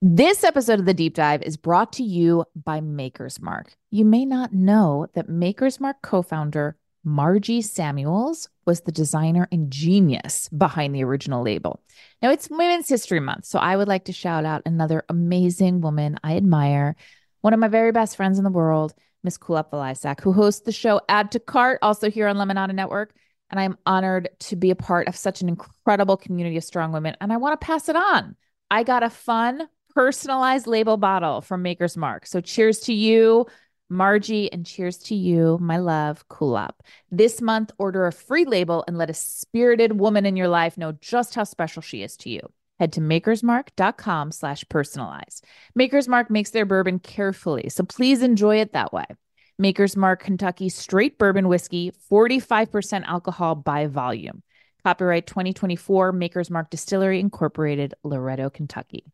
This episode of the Deep Dive is brought to you by Maker's Mark. You may not know that Maker's Mark co founder Margie Samuels was the designer and genius behind the original label. Now, it's Women's History Month, so I would like to shout out another amazing woman I admire, one of my very best friends in the world, Miss Kulap Vilaysack, who hosts the show Add to Cart, also here on Lemonada Network. And I'm honored to be a part of such an incredible community of strong women, and I want to pass it on. I got a fun, personalized label bottle from Maker's Mark. So cheers to you, Margie, and cheers to you, my love, Kulap. This month, order a free label and let a spirited woman in your life know just how special she is to you. Head to makersmark.com slash personalize. Maker's Mark makes their bourbon carefully, so please enjoy it that way. Maker's Mark Kentucky Straight Bourbon Whiskey, 45% alcohol by volume. Copyright 2024, Maker's Mark Distillery Incorporated, Loretto, Kentucky.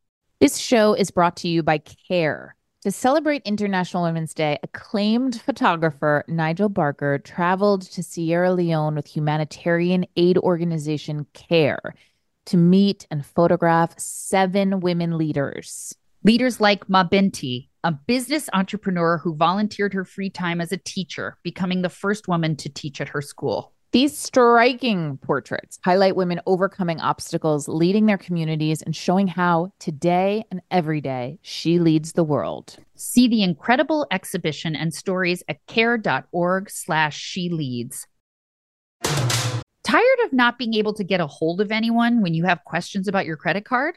This show is brought to you by CARE. To celebrate International Women's Day, acclaimed photographer Nigel Barker traveled to Sierra Leone with humanitarian aid organization CARE to meet and photograph seven women leaders. Leaders like Mabinti, a business entrepreneur who volunteered her free time as a teacher, becoming the first woman to teach at her school. These striking portraits highlight women overcoming obstacles, leading their communities, and showing how today and every day she leads the world. See the incredible exhibition and stories at care.org slash she leads. Tired of not being able to get a hold of anyone when you have questions about your credit card?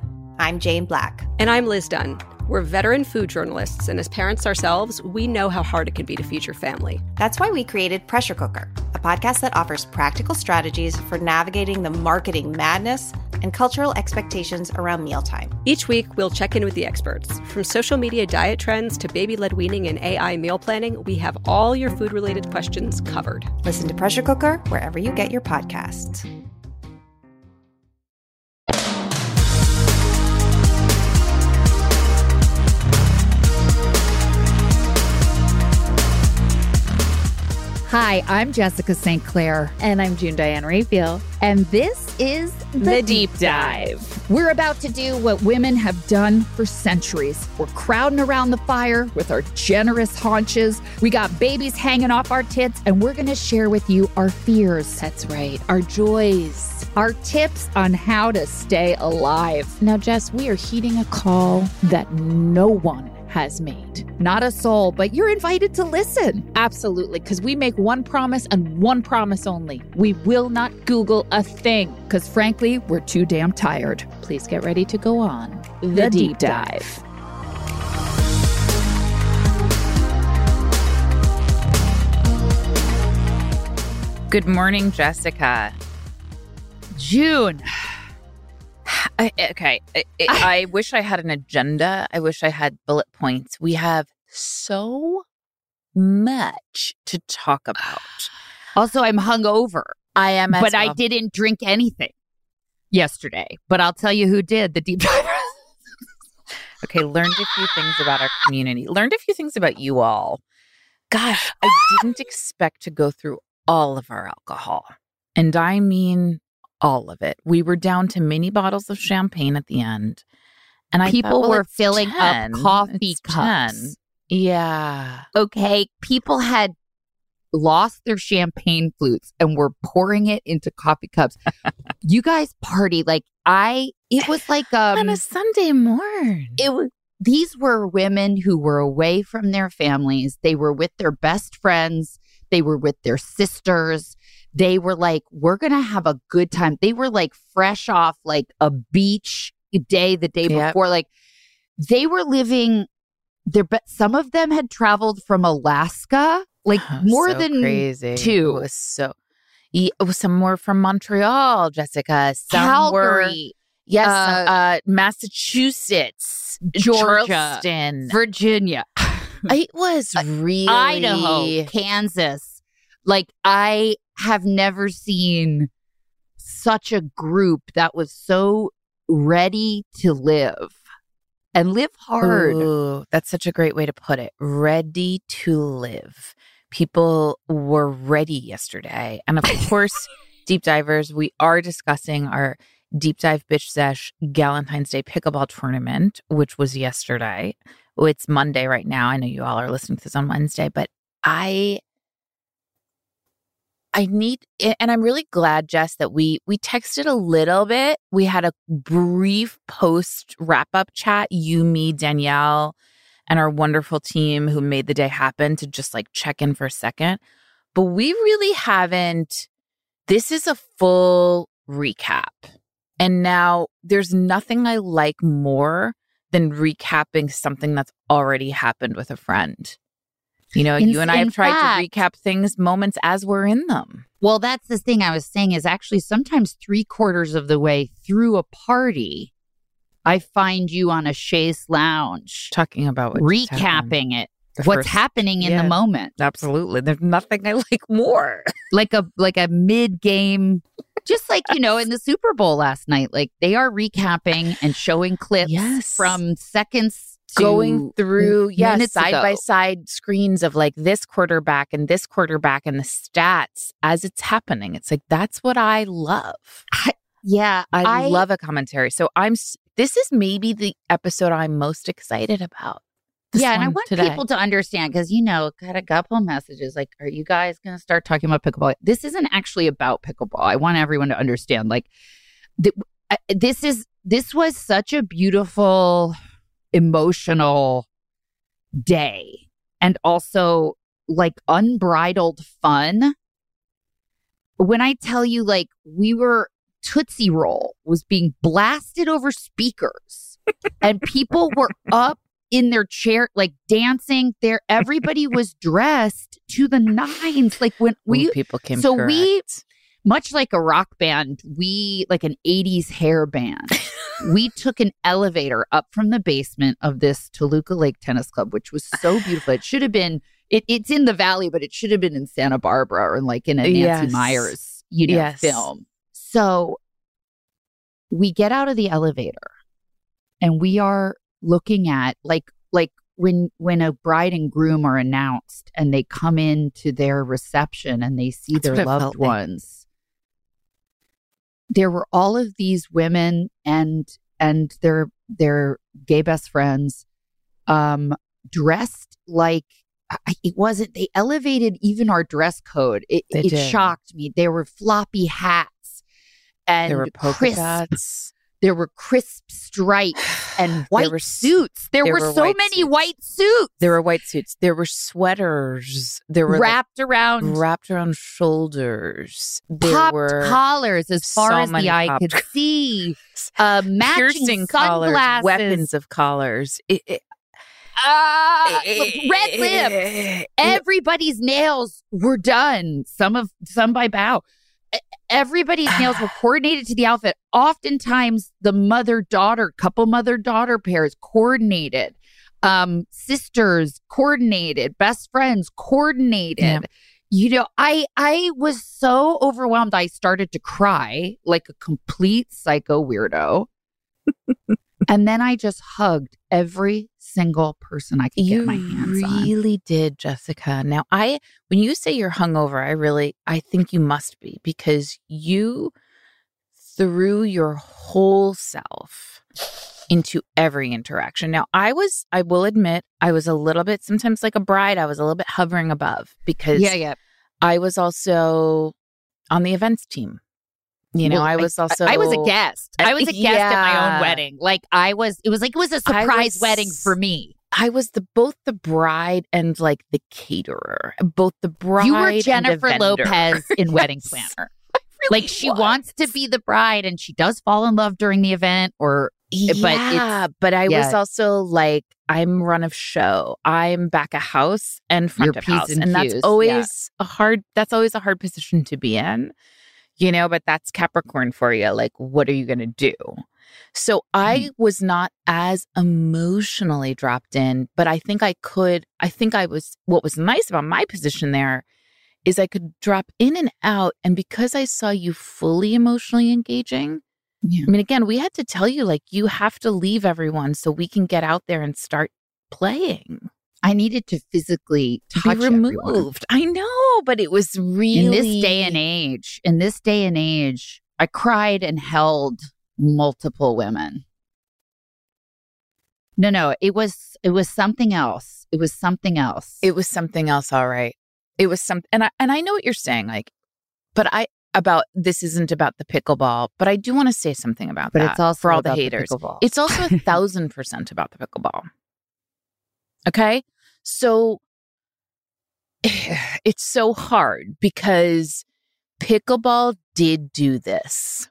I'm Jane Black. And I'm Liz Dunn. We're veteran food journalists, and as parents ourselves, we know how hard it can be to feed your family. That's why we created Pressure Cooker, a podcast that offers practical strategies for navigating the marketing madness and cultural expectations around mealtime. Each week, we'll check in with the experts. From social media diet trends to baby led weaning and AI meal planning, we have all your food related questions covered. Listen to Pressure Cooker wherever you get your podcasts. Hi, I'm Jessica St. Clair. And I'm June Diane Raphael. And this is The, the Deep Dive. We're about to do what women have done for centuries. We're crowding around the fire with our generous haunches. We got babies hanging off our tits, and we're going to share with you our fears. That's right. Our joys. Our tips on how to stay alive. Now, Jess, we are heeding a call that no one has made. Not a soul, but you're invited to listen. Absolutely, because we make one promise and one promise only. We will not Google a thing. Because frankly, we're too damn tired. Please get ready to go on the, the deep, deep dive. dive. Good morning, Jessica. June. I, okay. I, I wish I had an agenda. I wish I had bullet points. We have so much to talk about. Also, I'm hungover. I am, but well. I didn't drink anything yesterday. But I'll tell you who did. The deep diver. okay, learned a few things about our community. Learned a few things about you all. Gosh, I didn't expect to go through all of our alcohol, and I mean all of it. We were down to mini bottles of champagne at the end. And people thought, well, were filling 10. up coffee it's cups. 10. Yeah. Okay. People had lost their champagne flutes and were pouring it into coffee cups. you guys party like I it was like um on a Sunday morning. It was these were women who were away from their families. They were with their best friends. They were with their sisters they were like, we're going to have a good time. They were like fresh off like a beach day the day yep. before. Like they were living there, but some of them had traveled from Alaska, like oh, more so than crazy. two. It was so, it was some more from Montreal, Jessica. Some Calgary. Were, Yes, Uh, uh, Massachusetts, Georgia, Charleston. Virginia, it was really Idaho, Kansas. Like I have never seen such a group that was so ready to live and live hard. Ooh, that's such a great way to put it. Ready to live. People were ready yesterday. And of course, deep divers, we are discussing our deep dive bitch sesh Galentine's Day pickleball tournament, which was yesterday. It's Monday right now. I know you all are listening to this on Wednesday, but I I need and I'm really glad Jess that we we texted a little bit. We had a brief post wrap up chat, you me Danielle and our wonderful team who made the day happen to just like check in for a second. But we really haven't this is a full recap. And now there's nothing I like more than recapping something that's already happened with a friend. You know, In- you and I have tried fact- to recap things moments as we're in them. Well, that's the thing I was saying is actually sometimes three quarters of the way through a party, I find you on a chaise lounge Talking about recapping it, what's first- happening in yeah. the moment. Absolutely. There's nothing I like more. like a like a mid game just like you know in the super bowl last night like they are recapping and showing clips Yes. from seconds Going through, yeah, side by side screens of like this quarterback and this quarterback and the stats as it's happening. It's like, that's what I love. yeah I, love a commentary. So I'm, this is maybe the episode I'm most excited about. Yeah and i want today. people to understand because you know got a couple messages like are you guys gonna start talking about pickleball this isn't actually about pickleball i want everyone to understand like th- this is this was such a beautiful emotional day. And also like unbridled fun. When i tell you like we were tootsie roll was being blasted over speakers. And people were up in their chair like dancing there. Everybody was dressed to the nines. Like when we Ooh, people came so we- much like a rock band, we like an 80s hair band. we took an elevator up from the basement of this Toluca Lake Tennis Club, which was so beautiful. It should have been it, it's in the valley, but it should have been in Santa Barbara or like in a Nancy Yes. Meyers, you know, Yes. film. So we get out of the elevator and we are looking at like like when when a bride and groom are announced and they come into their reception and they see That's their loved ones there were all of these women and and their their gay best friends um dressed like it wasn't they elevated even our dress code. It, They it shocked me. There were floppy hats and there were polka crisp dots. There were crisp stripes and white were suits. There, there were, were so white many suits. white suits. There were white suits. There were sweaters. There were like, wrapped around wrapped around shoulders. There popped were collars as far so as the eye popped could see. Uh, matching piercing collars, weapons of collars. It- it- Ah, red lips. Everybody's nails were done. Some of some by bow. E- Everybody's nails were coordinated to the outfit. Oftentimes, the mother daughter couple, mother daughter pairs coordinated. Um, sisters coordinated. Best friends coordinated. Yeah. You know, I I was so overwhelmed. I started to cry like a complete psycho weirdo. and then I just hugged every single person I could you get my hands on. really did, Jessica. Now, I when you say you're hungover, I really I think you must be because you threw your whole self into every interaction. Now, I was I will admit, I was a little bit sometimes like a bride, I was a little bit hovering above because Yeah, yeah. I was also on the events team. You know, Well, I was also I was a guest. I was a guest at my own wedding. Like I was it was like it was a surprise was- wedding for me. I was the both the bride and like the caterer, both the bride. And You were Jennifer. Lopez in Wedding Planner. Really Like she was. wants to be the bride and she does fall in love during the event or but yeah, but, I was also like, I'm run of show. I'm back of house and front You're of house, and and that's always yeah. a hard. That's always a hard position to be in, you know. But that's Capricorn for you. Like, what are you gonna do? So I mm. was not as emotionally dropped in, but I think I could, I think I was, what was nice about my position there is I could drop in and out. And because I saw you fully emotionally engaging, Yeah. I mean, again, we had to tell you, like, you have to leave everyone so we can get out there and start playing. I needed to physically touch Be everyone. removed. I know, but it was really. in this day and age, in this day and age, I cried and held multiple women. No, no, it was it was something else. It was something else. It was something else, all right. It was some, and I and I know what you're saying, like, but I about this isn't about the pickleball, but I do want to say something about but that it's also for all the haters. pickleball. It's also a thousand percent about the pickleball. Okay. So it's so hard because pickleball did do this.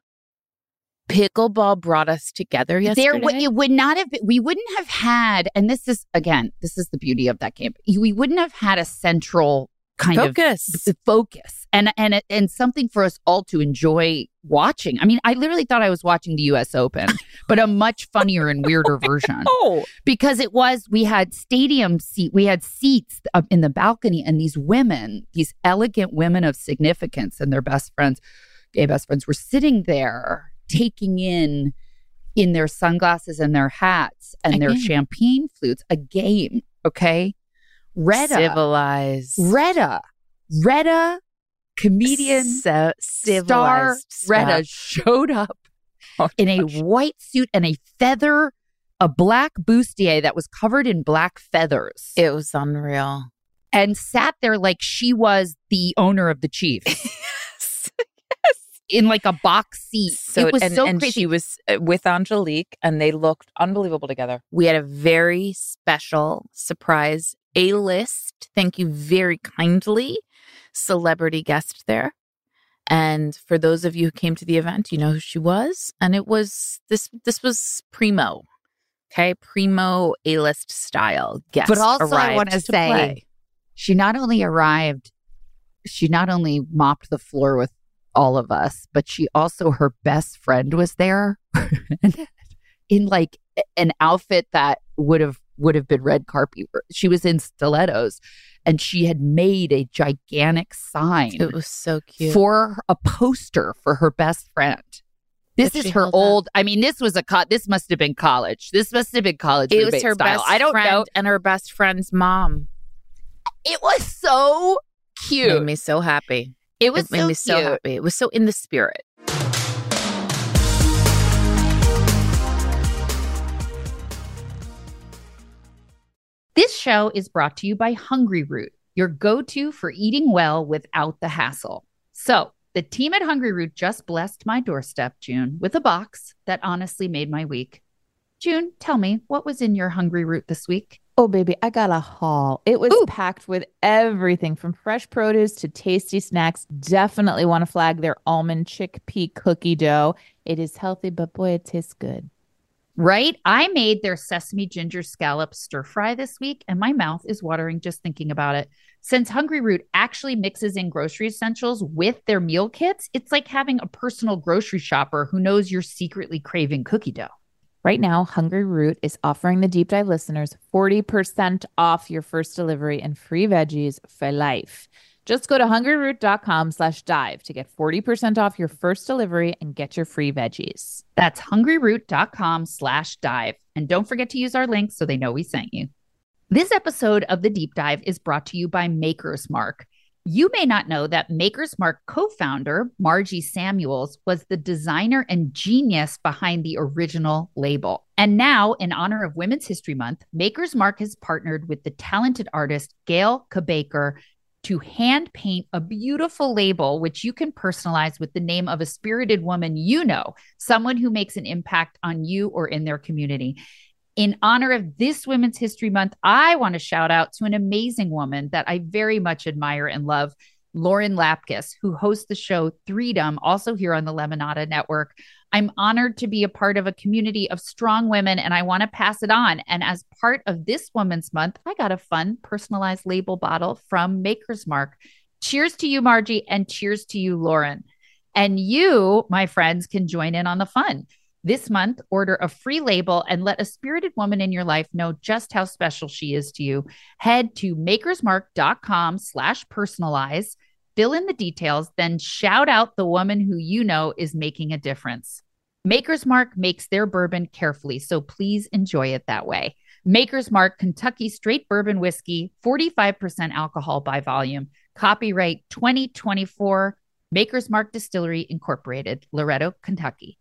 Pickleball brought us together yesterday. there would it would not have been, we wouldn't have had and this is again this is the beauty of that game we wouldn't have had a central kind Focus. of focus. And and and something for us all to enjoy watching. I mean i literally thought i was watching the us open but a much funnier and weirder version. Oh, because it was we had stadium seat we had seats up in the balcony and these women these elegant women of significance and their best friends gay best friends were sitting there taking in in their sunglasses and their hats and A their game. champagne flutes a game okay Retta civilized. Retta Retta comedian so star Retta showed up Oh, in a white suit and a feather, a black bustier that was covered in black feathers, It was unreal. and sat there like she was the owner of the Chiefs in like a box seat. So it was and, so and crazy. she was uh, with Angelique, and they looked unbelievable together. We had a very special surprise A list. Thank you very kindly, celebrity guest there. And for those of you who came to the event, you know who she was, and it was this. This was primo, okay, primo A list style guest. But also I wanna to say- play. she not only arrived, she not only mopped the floor with all of us, but she also her best friend was there in like an outfit that would have would have been red carpet. She was in stilettos and she had made a gigantic sign it was so cute. for a poster for her best friend. This That is her held up. old. I mean, this was a co- this must have been college. This must have been college. it was her style. best I don't friend know. and her best friend's mom. It was so cute. Made me so happy. It was it made so me so cute. happy. It was so in the spirit. Show is brought to you by Hungryroot, your go to for eating well without the hassle. So, the team at Hungryroot just blessed my doorstep, June, with a box that honestly made my week. June, tell me, what was in your Hungryroot this week? Oh, baby, I got a haul. It was Ooh. packed with everything from fresh produce to tasty snacks. Definitely want to flag their almond chickpea cookie dough. It is healthy, but boy, it tastes good. Right? I made their sesame ginger scallop stir fry this week, and my mouth is watering just thinking about it. Since Hungryroot actually mixes in grocery essentials with their meal kits, it's like having a personal grocery shopper who knows you're secretly craving cookie dough. Right now, Hungryroot is offering the deep dive listeners 40% off your first delivery and free veggies for life. Just go to hungryroot.com slash dive to get 40% off your first delivery and get your free veggies. That's hungryroot.com slash dive. And don't forget to use our link so they know we sent you. This episode of The Deep Dive is brought to you by Maker's Mark. You may not know that Maker's Mark co founder, Margie Samuels, was the designer and genius behind the original label. And now, in honor of Women's History Month, Maker's Mark has partnered with the talented artist Gail Kabaker to hand paint a beautiful label, which you can personalize with the name of a spirited woman you know, someone who makes an impact on you or in their community. In honor of this Women's History Month, I want to shout out to an amazing woman that I very much admire and love, Lauren Lapkus, who hosts the show Freedom, also here on the Lemonada Network. I'm honored to be a part of a community of strong women and I want to pass it on. And as part of this Women's Month, I got a fun personalized label bottle from Maker's Mark. Cheers to you, Margie, and cheers to you, Lauren. And you, my friends, can join in on the fun. This month, order a free label and let a spirited woman in your life know just how special she is to you. Head to makersmark.com slash personalize, fill in the details, then shout out the woman who you know is making a difference. Maker's Mark makes their bourbon carefully, so please enjoy it that way. Maker's Mark Kentucky Straight Bourbon Whiskey, 45% alcohol by volume. Copyright 2024, Maker's Mark Distillery Incorporated, Loretto, Kentucky.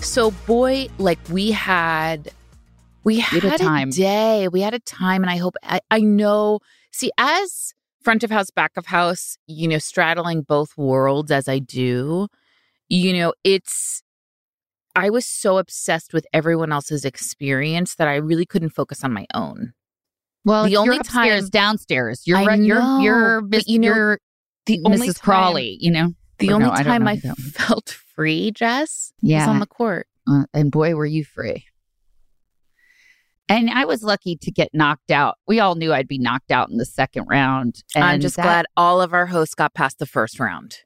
So boy, like we had we had, a time. a day. We had a time and I hope I, I know see as front of house, back of house, you know, straddling both worlds as I do, you know, it's I was so obsessed with everyone else's experience that I really couldn't focus on my own. Well, The only only upstairs, time- downstairs. You're I right. You're you're Miss, you know, you're The Mrs. Crawley. You know. the Or only no, time I, one. felt free, Jess, Yeah. was on the court. Uh, and boy, were you free. And I was lucky to get knocked out. We all knew I'd be knocked out in the second round. And I'm just that- glad all of our hosts got past the first round.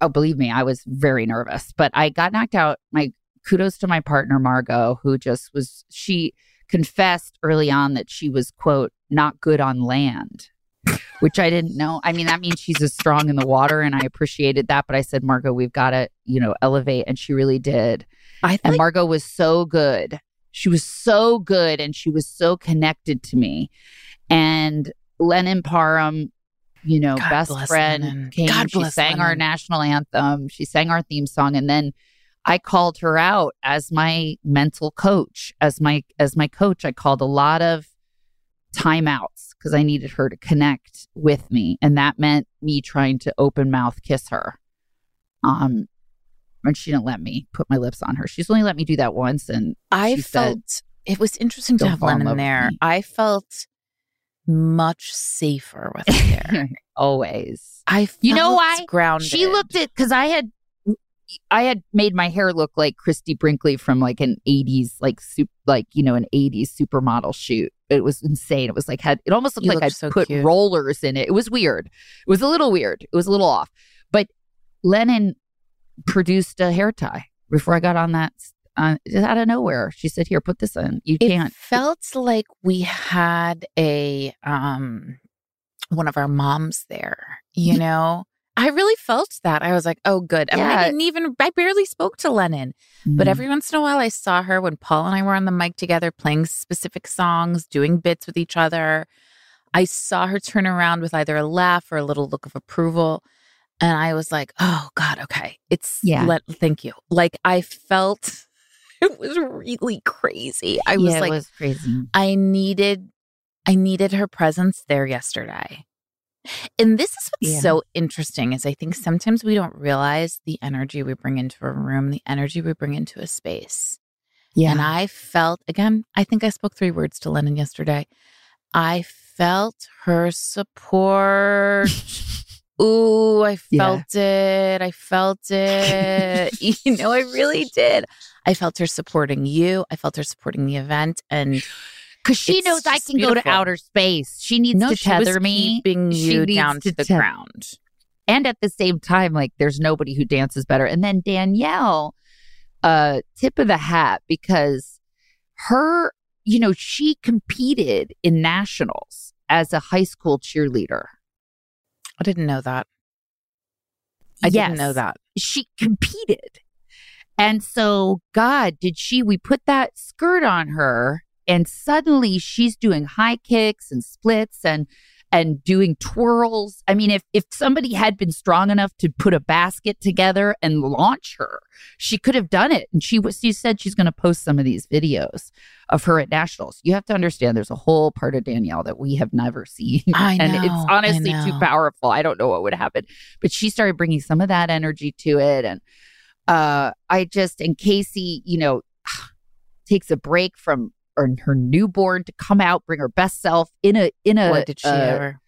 Oh, believe me, I was very nervous, but I got knocked out. My kudos to my partner, Margot, who just was, she confessed early on that she was, quote, not good on land, which I didn't know. I mean, that means she's as strong in the water, and I appreciated that. But I said, Margot, we've got to, you know, elevate. And she really did. I And like Margot was so good. She was so good and she was so connected to me. And Lennon Parham, you know, God best friend, Lennon. came. God she sang our national anthem. She sang our theme song. And then I called her out as my mental coach. As my as my coach, I called a lot of timeouts because I needed her to connect with me. And that meant me trying to open mouth kiss her. Um and she didn't let me put my lips on her. She's only let me do that once and I she said, felt it was interesting to have Lennon there. me." I felt much safer with her there. always. I You know why? grounded. She looked at because I had I had made my hair look like Christie Brinkley from like an 80s like soup like you know an 80s supermodel shoot. It was insane. It was like had it almost looked You like I so put cute. rollers in it. It was weird. It was a little weird. It was a little off. But Lennon produced a hair tie before I got on that uh, out of nowhere. She said, "Here, put this in. You it can't." felt like we had a um one of our moms there, you know? I really felt that. I was like, oh good. I, mean, I didn't even I barely spoke to Lennon. But Mm. every once in a while I saw her when Paul and I were on the mic together playing specific songs, doing bits with each other. I saw her turn around with either a laugh or a little look of approval. And I was like, oh God, okay. It's Yeah. let thank you. Like I felt it was really crazy. I was yeah, like, it was crazy. I needed I needed her presence there yesterday. And this is what's Yeah. so interesting is I think sometimes we don't realize the energy we bring into a room, the energy we bring into a space. Yeah, And I felt again, I think I spoke three words to Lennon yesterday. I felt her support. Ooh, I Yeah. felt it. I felt it. you know, I really did. I felt her supporting you. I felt her supporting the event. And because she It's knows I can go to outer space. She needs no, to she tether me. keeping She you needs down to, to the te- ground. and at the same time like there's nobody who dances better and then danielle uh tip of the hat because her you know she competed in nationals as a high school cheerleader I didn't know that. I didn't know that. she competed and so god did she we put that skirt on her and suddenly she's doing high kicks and splits and and doing twirls. I mean, if if somebody had been strong enough to put a basket together and launch her, she could have done it. And she was she said she's going to post some of these videos of her at nationals. You have to understand there's a whole part of Danielle that we have never seen. I and it's honestly too powerful. I don't know what would happen. But she started bringing some of that energy to it and uh I just and Casey, you know, takes a break from or her newborn to come out, bring her best self in a in a What did she uh, ever?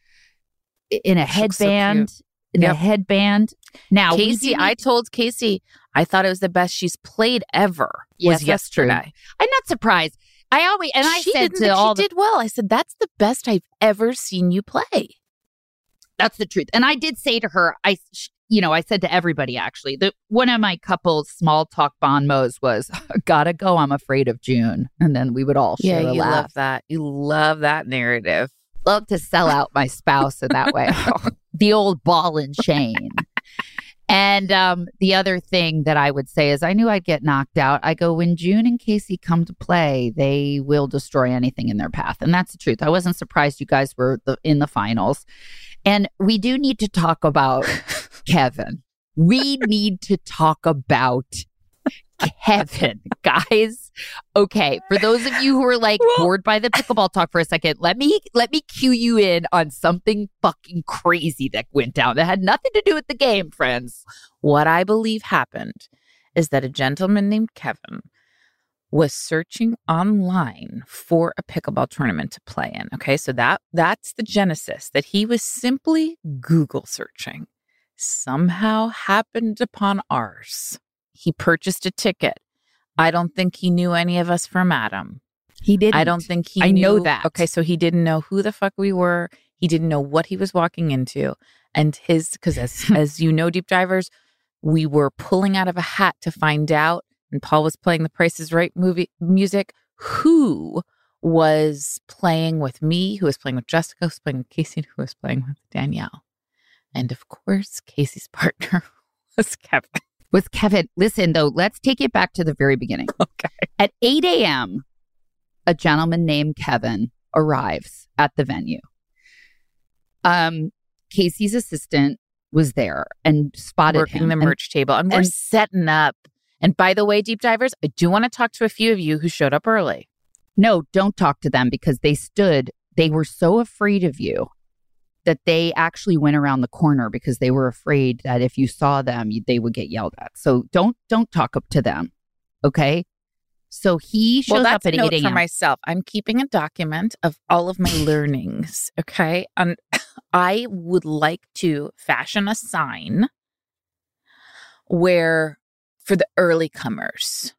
in a She looks so headband. in a headband. Now, Casey, I told Casey I thought it was the best she's played ever. Yes, was yesterday. I'm not surprised. I always and I she said to all she the did well. I said that's the best I've ever seen you play. That's the truth. And I did say to her, I, you know, I said to everybody actually that one of my couple's small talk bon mots was, "Gotta go. I'm afraid of June," and then we would all Yeah, you laugh. love that. You love that narrative. love to sell out my spouse in that way. the old ball and chain. And um, the other thing that I would say is I knew I'd get knocked out. I go, when June and Casey come to play, they will destroy anything in their path. And that's the truth. I wasn't surprised you guys were the, in the finals. And we do need to talk about Kevin. We need to talk about Kevin, guys. Okay, for those of you who are like bored by the pickleball talk for a second, let me let me cue you in on something fucking crazy that went down that had nothing to do with the game, friends. What I believe happened is that a gentleman named Kevin was searching online for a pickleball tournament to play in. Okay, so that that's the genesis that he was simply Google searching. Somehow happened upon ours. He purchased a ticket. I don't think he knew any of us from Adam. He did. I don't think he I know that. Okay, so he didn't know who the fuck we were. He didn't know what he was walking into. And his because as as you know, deep divers, we were pulling out of a hat to find out, and Paul was playing the Price is Right movie music, who was playing with me, who was playing with Jessica, who was playing with Casey, who was playing with Danielle. And of course, Casey's partner was Kevin. was Kevin. Listen, though, let's take it back to the very beginning. Okay. At 8 a.m., a gentleman named Kevin arrives at the venue. Um, Casey's assistant was there and spotted working him. the And- merch table and we're setting up. And by the way, deep divers, I do want to talk to a few of you who showed up early. no, don't talk to them because they stood. They were so afraid of you that they actually went around the corner because they were afraid that if you saw them, they would get yelled at. So don't don't talk up to them. Okay. So he shows well, that's up at a note 8 for myself. I'm keeping a document of all of my learnings. Okay, and I would like to fashion a sign where for the early comers,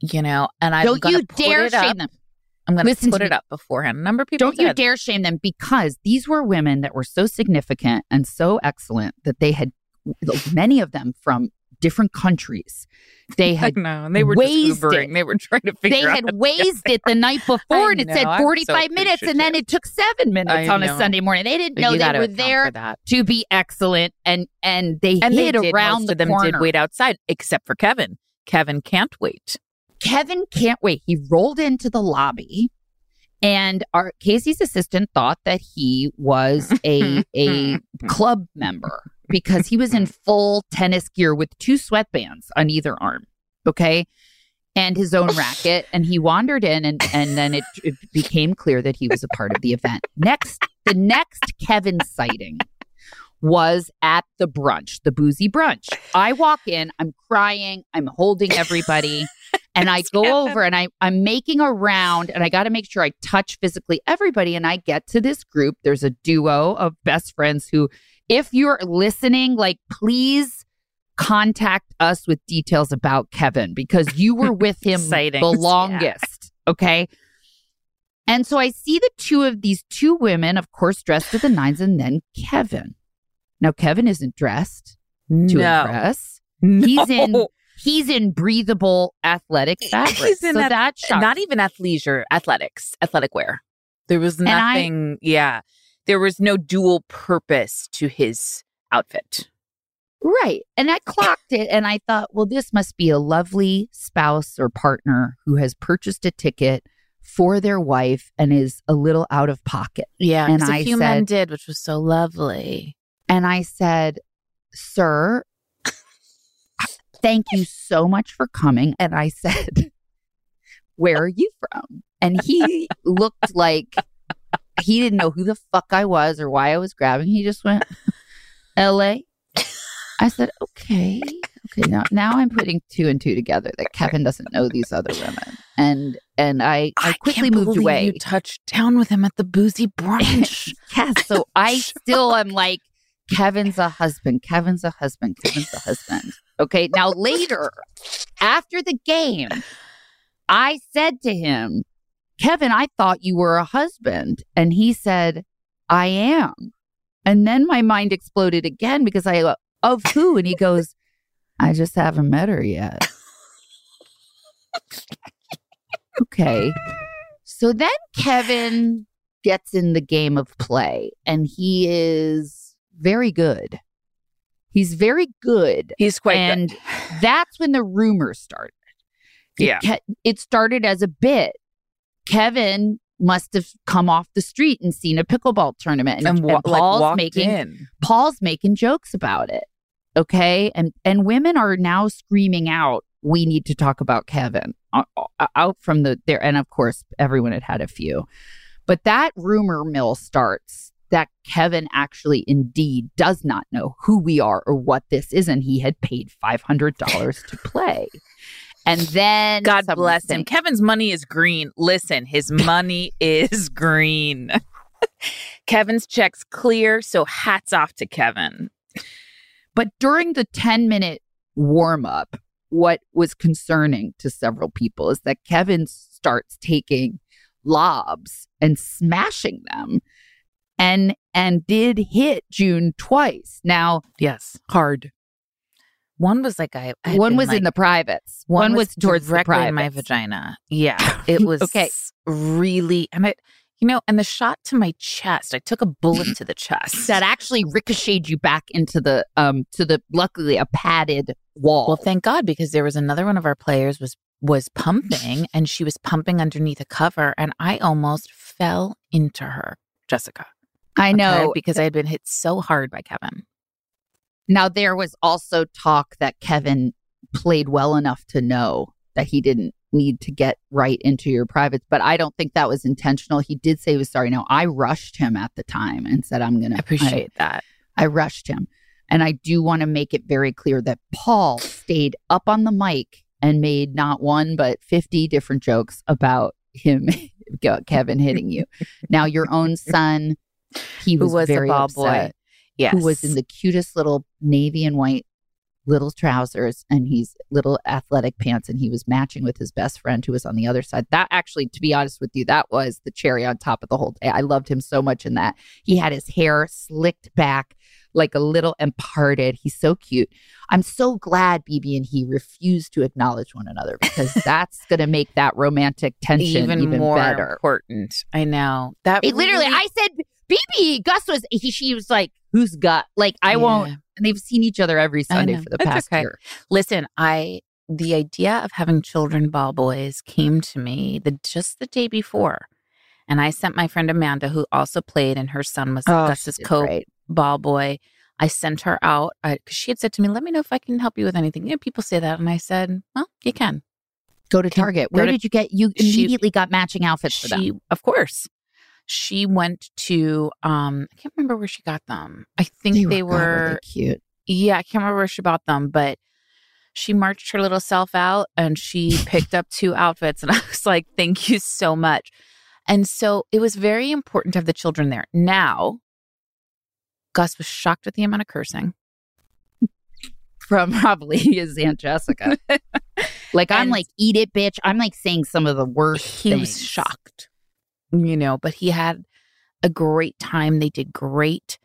you know, and I'm Don't you put dare shame them. I'm going to put it me. up beforehand. A number of people Don't you dare shame them because these were women that were so significant and so excellent that they had many of them from different countries. They had and they were just Ubering. it. They were trying to figure they had wazed it the night before and it know, said I'm so 45 minutes and then it took 7 minutes I on a. Sunday morning. They didn't But know they were there to be excellent and and they And they hid did. around Most the of them corner. did wait outside, except for Kevin. Kevin can't wait. Kevin can't wait. He rolled into the lobby and our Casey's assistant thought that he was a a hmm. club member because he was in hmm. full tennis gear with two sweatbands on either arm. Okay. And his own racket. And he wandered in and, and then it, it became clear that he was a part of the event. Next, the next Kevin sighting was at the brunch, the boozy brunch. I walk in, I'm crying, I'm holding everybody. And I go over and I, I'm making a round and I got to make sure I touch physically everybody. And I get to this group. There's a duo of best friends who, if you're listening, like, please contact us with details about Kevin because you were with him the Sightings, yeah. longest. Okay. And so I see the two of these two women, of course, dressed to the nines, and then Kevin. Now, Kevin isn't dressed to no. impress. No. He's in he's in breathable athletic fabric. He's in so that- not even athleisure, athletics, athletic wear. There was I- nothing. yeah, there was no dual purpose to his outfit. Right. And I clocked it and I thought, well, this must be a lovely spouse or partner who has purchased a ticket for their wife and is a little out of pocket. Yeah, And a I few men did, which was so lovely. And I said, Sir, thank you so much for coming. And I said, Where are you from? And he looked like he didn't know who the fuck I was or why I was grabbing. He just went, LA. I said, Okay. Okay. Now now I'm putting two and two together that Kevin doesn't know these other women. And and I, I quickly can't moved away. You touched down with him at the boozy brunch. Yes. So I still am like, Kevin's a husband. Kevin's a husband. Kevin's a husband. Okay. Now, later, after the game, I said to him, Kevin, I thought you were a husband. And he said, I am. And then my mind exploded again because I of who? And he goes, I just haven't met her yet. okay. So then Kevin gets in the game of play and he is very good. He's very good. He's quite and good. that's when the rumors started. It Yeah. ke- it started as a bit. Kevin must have come off the street and seen a pickleball tournament, and, And, wa- and Paul's walked making in. Paul's making jokes about it. Okay, and and women are now screaming out, "We need to talk about Kevin." Out from the there, and of course, everyone had had a few, but that rumor mill starts that Kevin actually indeed does not know who we are or what this is, and he had paid five hundred dollars to play. And then God bless him. said- Kevin's money is green. Listen, his money is green. Kevin's check's clear, so hats off to Kevin. But during the 10 minute warm up, what was concerning to several people is that Kevin starts taking lobs and smashing them and and did hit June twice. Now, Yes, hard. One was like I. I one was like- in the privates. One, was, towards the directly in my vagina. Yeah, it was Okay. really, and it, you know, and the shot to my chest. I took a bullet to the chest. That actually ricocheted you back into the um to the luckily a padded wall. Well, thank God because there was another one of our players was was pumping and she was pumping underneath a cover and I almost fell into her, Jessica. I okay, know because I had been hit so hard by Kevin. Now, there was also talk that Kevin played well enough to know that he didn't need to get right into your privates, but I don't think that was intentional. He did say he was sorry. Now, I rushed him at the time and said, I'm going to appreciate that. I rushed him. And I do want to make it very clear that Paul stayed up on the mic and made not one, but 50 different jokes about him, Kevin hitting you. now, your own son, he was, was very ball upset boy? Yes. who was in the cutest little navy and white little trousers and he's little athletic pants and he was matching with his best friend who was on the other side. That actually, to be honest with you, that was the cherry on top of the whole day. I loved him so much in that. He had his hair slicked back like a little and parted. He's so cute. I'm so glad BB and he refused to acknowledge one another because that's going to make that romantic tension even, even, more better. important. I know. That It literally, really- I said, BB, Gus was, he, she was like, who's got, like, I won't, and they've seen each other every Sunday for the It's past okay. year. Listen, I the idea of having children ball boys came to me the just the day before. And I sent my friend Amanda, who also played, and her son was oh, Gus's co ball boy. I sent her out because she had said to me, "Let me know if I can help you with anything." You know, people say that, and I said, "Well, you can." Go to Target. Where to- did you get, you She- immediately got matching outfits for She, them. of course, she went to. um I can't remember where she got them. I think they, God, were. they cute. Yeah, I can't remember where she bought them, but she marched her little self out and she picked up two outfits. And I was like, thank you so much. And so it was very important to have the children there. Now, Gus was shocked at the amount of cursing. From probably his Aunt Jessica. like, I'm And- like, eat it, bitch. I'm like saying some of the worst He was shocked, you know, but he had a great time. They did great.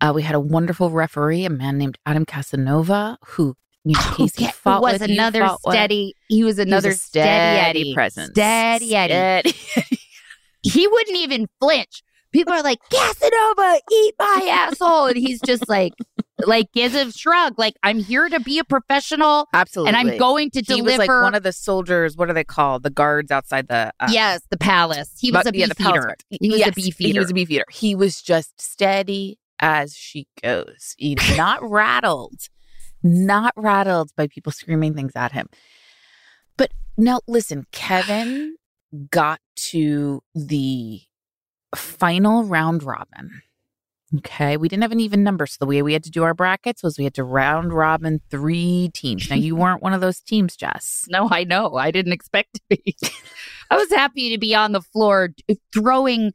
Uh, we had a wonderful referee, a man named Adam Casanova, who, you know, Casey Okay, fought was with, another fought with. steady. He was He was another steady Eddie presence. Steady Eddie. Steady. he wouldn't even flinch. People are like, Casanova, eat my asshole. And he's just like, like gives a shrug. Like, I'm here to be a professional Absolutely. and I'm going to he deliver. was like one of the soldiers. What are they called? The guards outside the. Uh, yes, the palace. He was but- a yeah, beef the eater. He was Yes, a beef He was a beef eater. He was just steady as she goes. He not rattled, not rattled by people screaming things at him. But now, listen, Kevin got to the final round robin. Okay, we didn't have an even number, so the way we had to do our brackets was we had to round robin three teams. Now you weren't one of those teams, Jess. No, I know. I didn't expect to be. I was happy to be on the floor throwing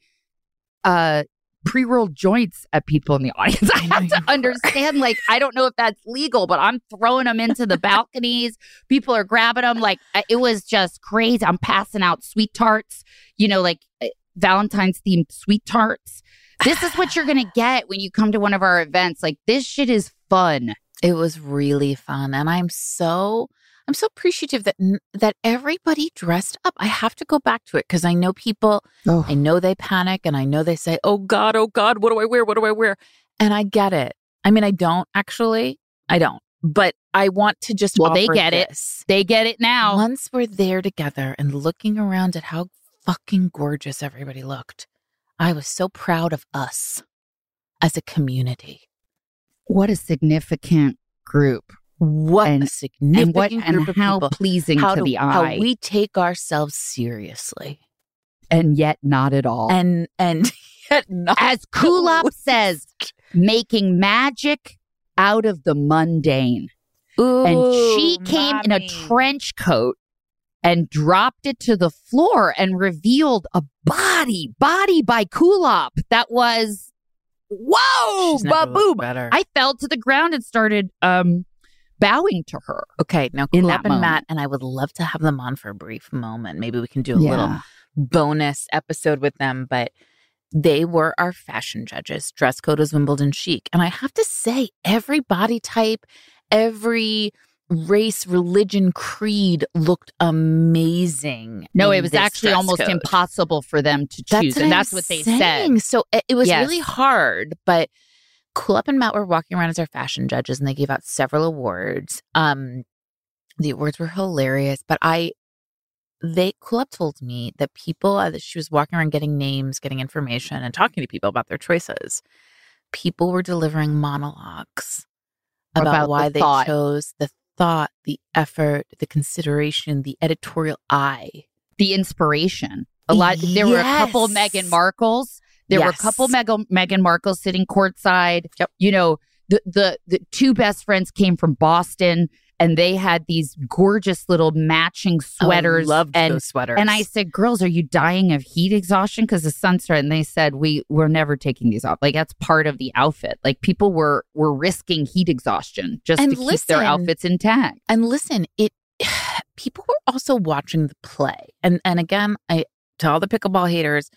uh pre-rolled joints at people in the audience. I have to understand like I don't know if that's legal, but I'm throwing them into the balconies. People are grabbing them like it was just crazy. I'm passing out sweet tarts, you know, like uh, Valentine's themed sweet tarts. This is what you're going to get when you come to one of our events. Like, this shit is fun. It was really fun. And I'm so. I'm so appreciative that that everybody dressed up. I have to go back to it because I know people. Oh. I know they panic, and I know they say, "Oh God, oh God, what do I wear? What do I wear?" And I get it. I mean, I don't actually. I don't. But I want to just. Well, they offer get it. They get it now. Once we're there together and looking around at how fucking gorgeous everybody looked, I was so proud of us as a community. What a significant group. What And- a significant and what group and of how people. pleasing how to do- the how eye. we take ourselves seriously, and yet not at all. and and yet not As Kulap says, making magic out of the mundane. and she Ooh, came in a trench coat and dropped it to the floor and revealed a body, body by Kulap that was whoa, She's never looked baboom. I fell to the ground and started um bowing to her. okay, now in Kulap that and moment. Matt, and I would love to have them on for a brief moment. Maybe we can do a little bonus episode with them, but they were our fashion judges. Dress code was Wimbledon chic. And I have to say, every body type, every race, religion, creed looked amazing. No, it was actually almost code. impossible for them to choose. That's and I'm that's what they saying. said. So it, was Yes. really hard, but Kulap and Matt were walking around as our fashion judges and they gave out several awards. Um, the awards were hilarious, but I, they, Kulap told me that people, uh, that she was walking around getting names, getting information, and talking to people about their choices. People were delivering monologues about, About the why they thought. chose the thought, the effort, the consideration, the editorial eye. The inspiration. A lot there were a couple Yes. Meghan Markles. There were a couple Yes. Meghan Meghan Markles sitting courtside. Yep. You know, the, the the two best friends came from Boston and they had these gorgeous little matching oh, sweaters. Oh, loved and those sweaters. and I said, "Girls, are you dying of heat exhaustion because the sun started?" And they said, "We we're never taking these off. Like that's part of the outfit. Like people were were risking heat exhaustion just And to keep their outfits intact." And listen, it people were also watching the play. And and again, I to all the pickleball haters,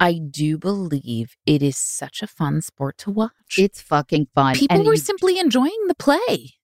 I do believe it is such a fun sport to watch. It's fucking fun. people And were you- simply enjoying the play.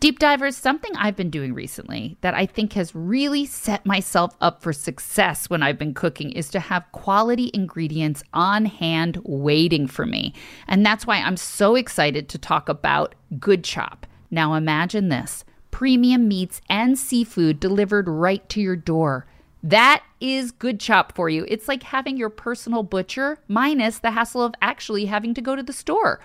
Deep divers, something I've been doing recently that I think has really set myself up for success when I've been cooking is to have quality ingredients on hand waiting for me. And that's why I'm so excited to talk about Good Chop. Now imagine this premium meats and seafood delivered right to your door. That is Good Chop for you. It's like having your personal butcher minus the hassle of actually having to go to the store.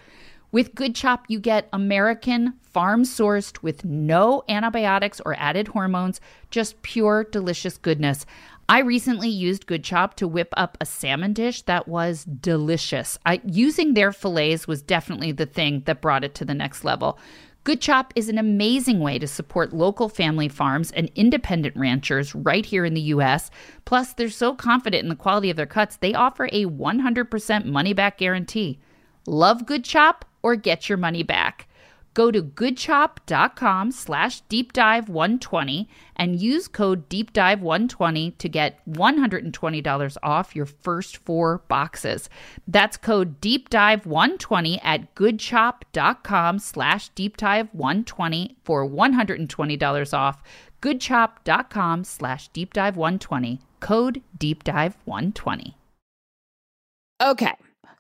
With Good Chop, you get American, farm sourced with no antibiotics or added hormones, just pure, delicious goodness. I recently used Good Chop to whip up a salmon dish that was delicious. I, using their fillets was definitely the thing that brought it to the next level. Good Chop is an amazing way to support local family farms and independent ranchers right here in the US. Plus, they're so confident in the quality of their cuts, they offer a 100% money back guarantee. Love Good Chop or get your money back. Go to goodchop.com slash deep dive 120 and use code deepdive120 to get $120 off your first four boxes. That's code deepdive120 at goodchop.com slash deep dive 120 for $120 off. Goodchop.com slash deep dive 120. Code deepdive120. Okay.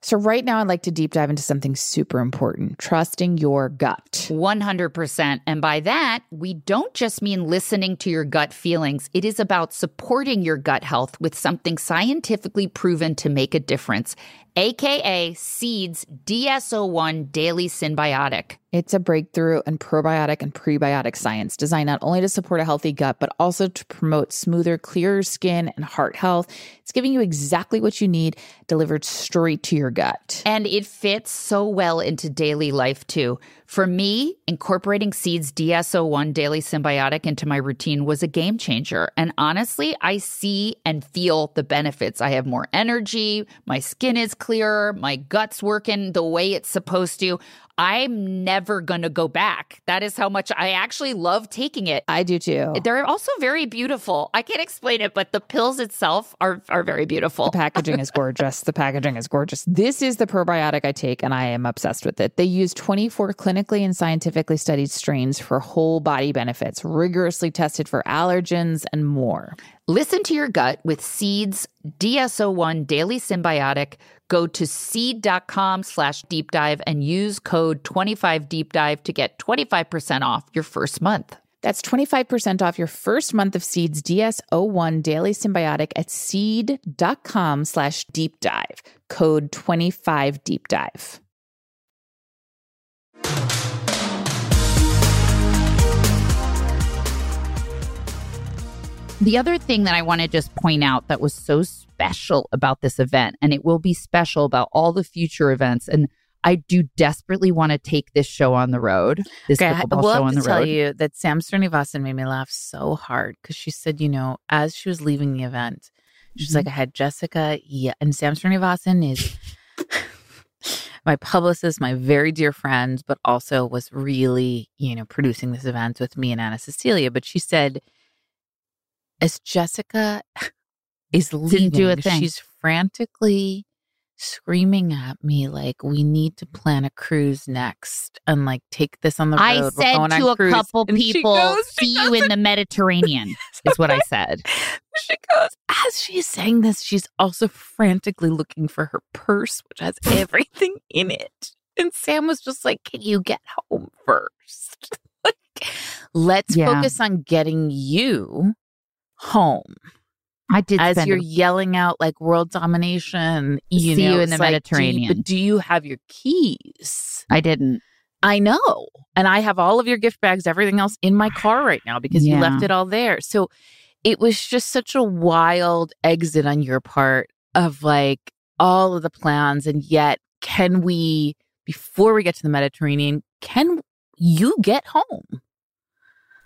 So, right now, I'd like to deep dive into something super important trusting your gut. 100%. And by that, we don't just mean listening to your gut feelings. It is about supporting your gut health with something scientifically proven to make a difference, aka Seeds DS-01 Daily Symbiotic. It's a breakthrough in probiotic and prebiotic science designed not only to support a healthy gut, but also to promote smoother, clearer skin and heart health. It's giving you exactly what you need delivered straight to your gut. And it fits so well into daily life too. For me, incorporating Seeds DS-01 Daily Symbiotic into my routine was a game changer. And honestly, I see and feel the benefits. I have more energy, my skin is clearer, my gut's working the way it's supposed to. I'm never going to go back. That is how much I actually love taking it. I do too. They're also very beautiful. I can't explain it, but the pills itself are are very beautiful. The packaging is gorgeous. The packaging is gorgeous. This is the probiotic I take and I am obsessed with it. They use 24 clinically and scientifically studied strains for whole body benefits, rigorously tested for allergens and more. Listen to your gut with Seeds DS-01 Daily Symbiotic. Go to seed.com slash deep dive and use code 25 deep dive to get 25% off your first month. That's 25% off your first month of Seeds DS-01 Daily Symbiotic at seed.com slash deep dive. Code 25 deep dive. The other thing that I want to just point out that was so special about this event, and it will be special about all the future events, and I do desperately want to take this show on the road. This Okay, I pickleball will show have on to the tell road. you that Sam Srinivasan made me laugh so hard because she said, you know, as she was leaving the event, she's Mm-hmm. like, I had Jessica, yeah, and Sam Srinivasan is my publicist, my very dear friend, but also was really, you know, producing this event with me and Anna Cecilia. But she said, as Jessica is leaving, do a thing. she's frantically screaming at me like we need to plan a cruise next and like take this on the road. I said to a cruise." couple And people, goes- see you in the Mediterranean, is what I said. She goes, as she's saying this, she's also frantically looking for her purse, which has everything in it. And Sam was just like, Can you get home first? like, let's Yeah. focus on getting you home. I did As you're a- you out like world domination, you See know, you in the like, do you- Mediterranean. but do you have your keys? I didn't. I know. And I have all of your gift bags, everything else in my car right now because you left it all there. So it was just such a wild exit on your part of like all of the plans. And yet, can we, before we get to the Mediterranean, can you get home?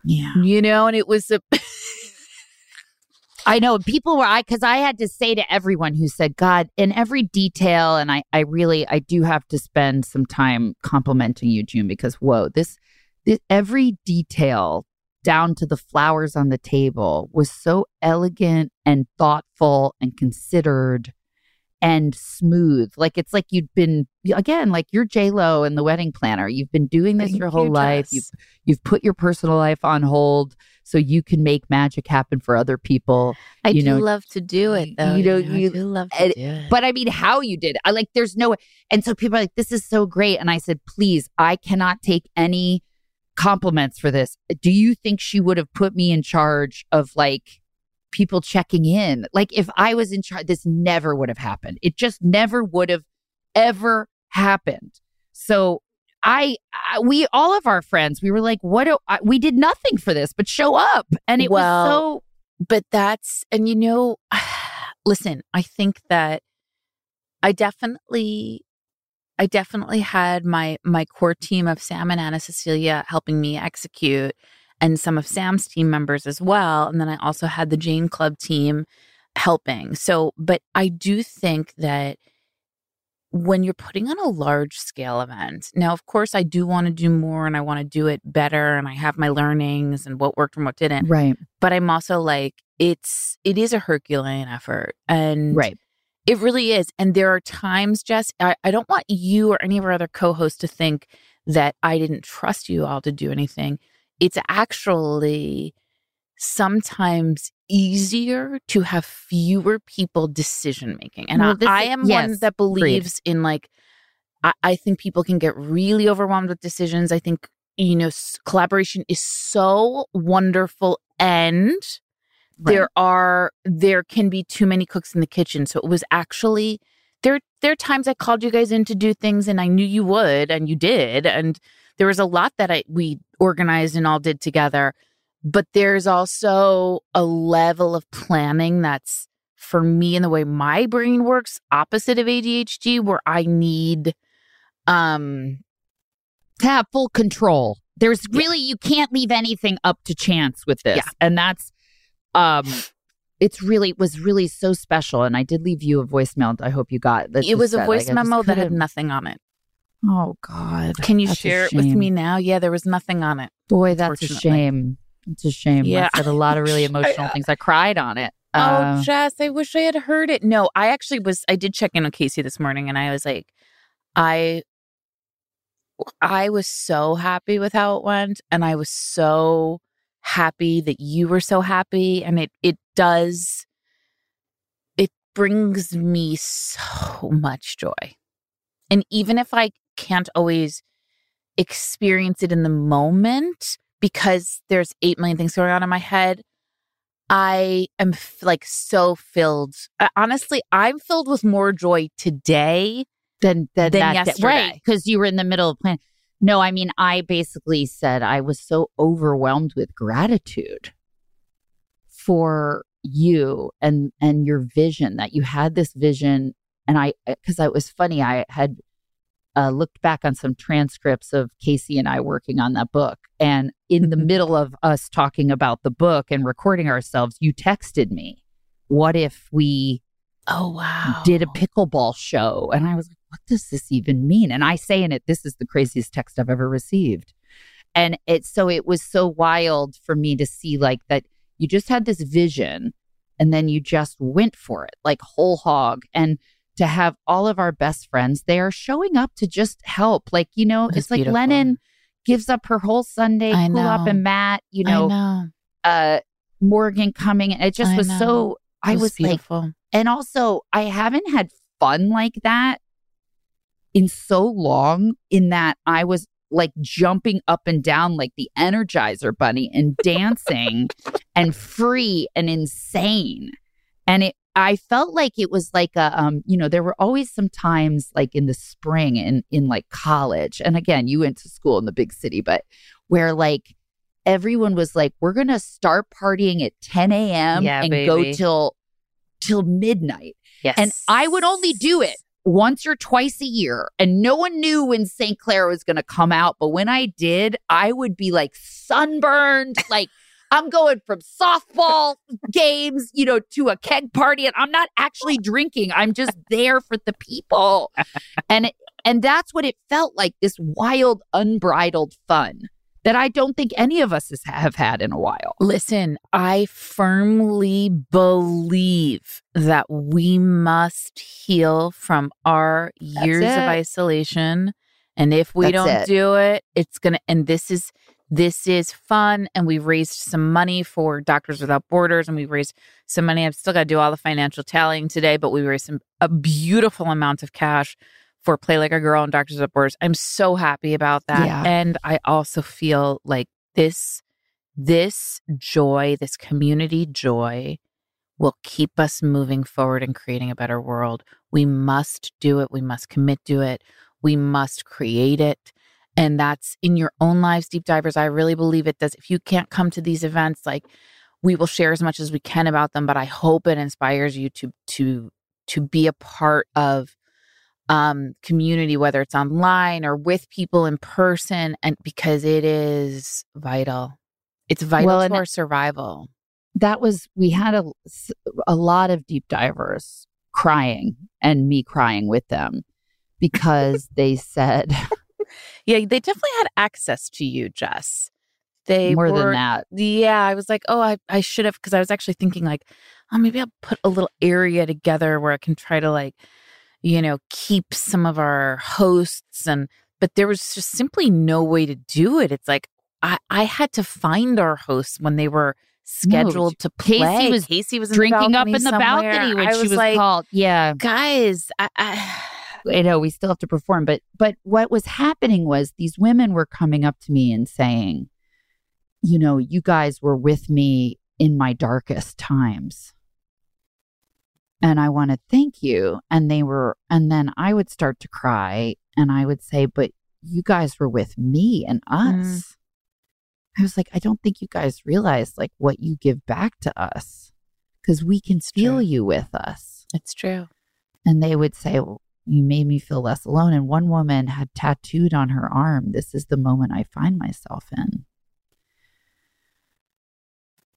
Yeah. You know, and it was a. I know people were I because I had to say to everyone who said, God, in every detail, and I, I really I do have to spend some time complimenting you, June, because whoa, this, this every detail down to the flowers on the table was so elegant and thoughtful and considered and smooth. Like it's like you'd been again, like you're J Lo and the wedding planner. You've been doing this your whole you, life. You've you've put your personal life on hold so you can make magic happen for other people. I you do know, love to do it, though. you know, I you- do love to and- do it. But I mean, how you did? I like. There's no. And so people are like, "This is so great," and I said, "Please, I cannot take any compliments for this. Do you think she would have put me in charge of like people checking in? Like, if I was in charge, this never would have happened. It just never would have ever happened. So." I, I we all of our friends we were like what do I, we did nothing for this but show up and it Well, was so but that's and you know listen i think that i definitely i definitely had my my core team of sam and anna cecilia helping me execute and some of sam's team members as well and then i also had the jane club team helping so but i do think that when you're putting on a large scale event now of course i do want to do more and i want to do it better and i have my learnings and what worked and what didn't right but I'm also like, it's it is a Herculean effort. And right it really is. And there are times, Jess, I, I don't want you or any of our other co-hosts to think that I didn't trust you all to do anything. It's actually sometimes easier to have fewer people decision making. And Well, I, I is- am one yes, that believes in like I, I think people can get really overwhelmed with decisions. I think you know s- collaboration is so wonderful and there are there can be too many cooks in the kitchen so it was actually there there are times i called you guys in to do things and i knew you would and you did and there was a lot that i we organized and all did together but there's also a level of planning that's for me and the way my brain works opposite of ADHD where I need um to have full control. There's really you can't leave anything up to chance with this. Yeah. And that's um it's really was really so special. And I did leave you a voicemail. I hope you got that. it was a voice like, memo that had nothing on it. Oh God. Can you That's share it with me now? Yeah, there was nothing on it. Boy, that's a shame. It's a shame. Yeah. I said a lot of really emotional things. I cried on it. oh, Uh, Jess, I wish I had heard it. No, I actually was I did check in with Casey this morning and I was like, I I was so happy with how it went and I was so happy that you were so happy and it it does it brings me so much joy. And even if I can't always experience it in the moment because there's 8 million things going on in my head, I am f- like so filled. Honestly, I'm filled with more joy today. than than, Than that yesterday. right? Because you were in the middle of planning. No, I mean, I basically said I was so overwhelmed with gratitude for you and and your vision that you had this vision, and I because it was funny. I had uh, looked back on some transcripts of Casey and I working on that book, and in the middle of us talking about the book and recording ourselves, you texted me, "What if we?" Oh wow. did a pickleball show. And I was like, what does this even mean? And I say in it, this is the craziest text I've ever received. And it so it was so wild for me to see like that you just had this vision and then you just went for it, like whole hog. And to have all of our best friends, they are showing up to just help. Like, you know, was it's like. Lennon gives up her whole Sunday, I Kulap and Matt, you know, know. uh Morgan coming. It just I was know. so I was like, beautiful. and also, I haven't had fun like that in so long, in that I was like jumping up and down like the Energizer Bunny and dancing and free and insane. And it, I felt like it was like a, um, you know, there were always some times like in the spring in in like college, and again, you went to school in the big city, but where like everyone was like, we're gonna start partying at 10 a.m. Yeah, and go till till midnight. yes. And I would only do it once or twice a year. And no one knew when St. Clair was going to come out. But when I did, I would be like sunburned. Like I'm going from softball games, you know, to a keg party. And I'm not actually drinking. I'm just there for the people. And, it, and that's what it felt like this wild, unbridled fun that I don't think any of us has, have had in a while. Listen, I firmly believe that we must heal from our years of isolation. And if we That's don't it. do it, it's going to, and this is, this is fun. And we've raised some money for Doctors Without Borders and we've raised some money. I've still got to do all the financial tallying today, but we raised some, a beautiful amount of cash for Play Like a Girl and Doctors Without Borders. I'm so happy about that. Yeah. And I also feel like this this joy, this community joy, will keep us moving forward and creating a better world. We must do it. We must commit to it. We must create it. And that's in your own lives, deep divers. I really believe it does. If you can't come to these events, like we will share as much as we can about them, but I hope it inspires you to to to be a part of um community whether it's online or with people in person and because it is vital it's vital Well, to our survival that was we had a a lot of deep divers crying and me crying with them because they said yeah they definitely had access to you jess. They more were, than that. Yeah i was like oh i, I should have because i was actually thinking like oh maybe i'll put a little area together where i can try to like you know keep some of our hosts and but there was just simply no way to do it. It's like i i had to find our hosts when they were scheduled to Casey play. was casey was drinking the up in the somewhere. balcony when I she was like called. Yeah. Guys I, I I know we still have to perform, but but what was happening was these women were coming up to me and saying, you know, you guys were with me in my darkest times. And I want to thank you. And they were, and then I would start to cry and I would say, but you guys were with me and us. Mm. I was like, I don't think you guys realize like what you give back to us. because we can feel you with us. It's true. And they would say, well, You made me feel less alone. And one woman had tattooed on her arm, This is the moment I find myself in.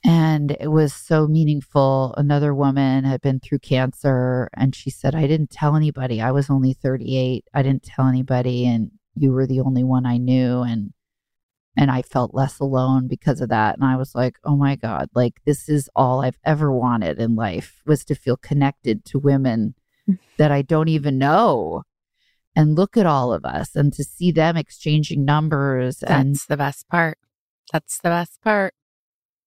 And it was so meaningful. Another woman had been through cancer and she said, I didn't tell anybody. I was only 38. I didn't tell anybody. And you were the only one I knew. And and I felt less alone because of that. And I was like, oh my God, like this is all I've ever wanted in life was to feel connected to women that I don't even know. And look at all of us and to see them exchanging numbers and That's the best part. That's the best part.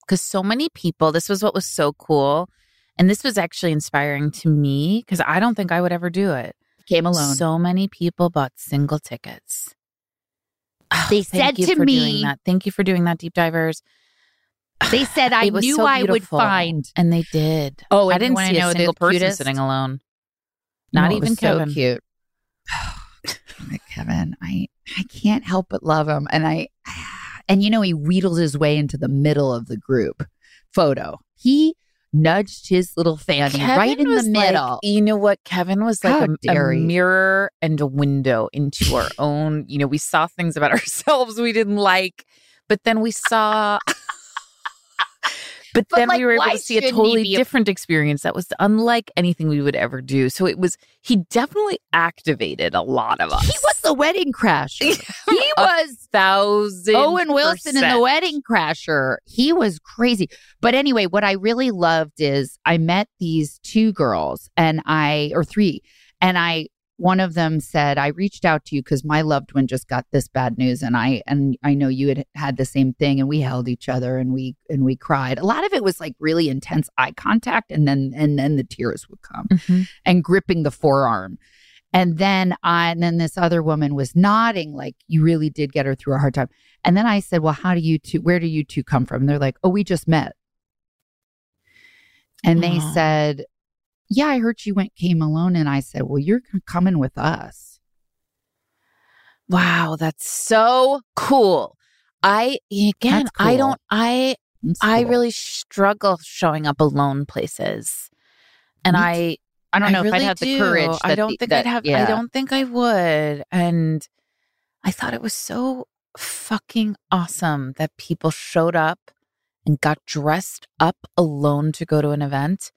Because so many people, this was what was so cool. And this was actually inspiring to me because I don't think I would ever do it. came alone. So many people bought single tickets. Oh, They said to me- that. Thank you for doing that, deep divers. They said I knew so I would find. and they did. Oh, I didn't see know a single person cutest? sitting alone. Not No, even Kevin. So cute. Kevin, I I can't help but love him, and I and you know he wheedled his way into the middle of the group photo. He nudged his little fanny right in the was like- middle. you know what? Kevin was like a, a mirror and a window into our own. You know, we saw things about ourselves we didn't like, but then we saw. But, But, then like, we were able to see a totally a- different experience that was unlike anything we would ever do. So it was, he definitely activated a lot of us. he was the wedding crasher. he was thousand. Owen Wilson in the wedding crasher. He was crazy. But anyway, what I really loved is I met these two girls and I, or three, and I, one of them said, I reached out to you because my loved one just got this bad news. And I, and I know you had had the same thing and we held each other and we, and we cried. A lot of it was like really intense eye contact. And then, and then the tears would come Mhm. and gripping the forearm. And then I, and then this other woman was nodding, like you really did get her through a hard time. And then I said, Well, how do you two, where do you two come from? And they're like, Oh, we just met. And they said, Yeah, I heard you went, came alone. And I said, Well, you're coming with us. Wow, that's so cool. I again, That's I don't I That's I really struggle showing up alone places. And I I don't know if I'd really have the do. courage. I don't the- think that- I'd have I don't think I would. And I thought it was so fucking awesome that people showed up and got dressed up alone to go to an event.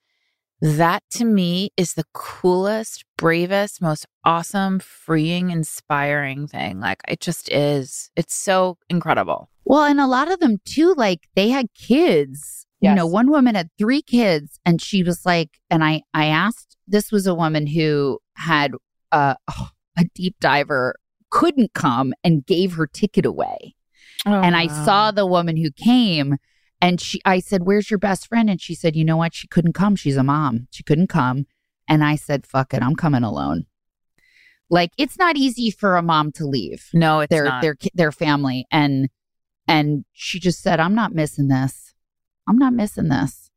That to me is the coolest, bravest, most awesome, freeing, inspiring thing. Like it just is. It's so incredible. Well, and a lot of them too, like they had kids. You know, one woman had three kids, and she was like, and I, I asked. This was a woman who had uh, a deep diver couldn't come and gave her ticket away. and I saw the woman who came, and she, I said, "Where's your best friend?" And she said, "You know what? She couldn't come. She's a mom. She couldn't come." And I said, "Fuck it, I'm coming alone." Like it's not easy for a mom to leave no, it's their not. their their family and and she just said i'm not missing this i'm not missing this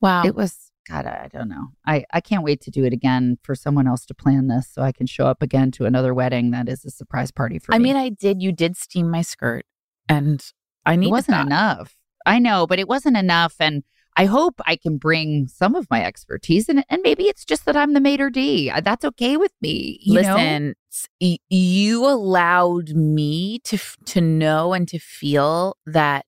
wow. it was god i I don't know i i can't wait to do it again for someone else to plan this so i can show up again to another wedding that is a surprise party for I me I mean, I did. You did steam my skirt, and I need it wasn't that. enough i know but it wasn't enough and i hope i can bring some of my expertise and and maybe it's just that i'm the mater d Uh, that's okay with me you know? Listen, y- you allowed me to to know and to feel that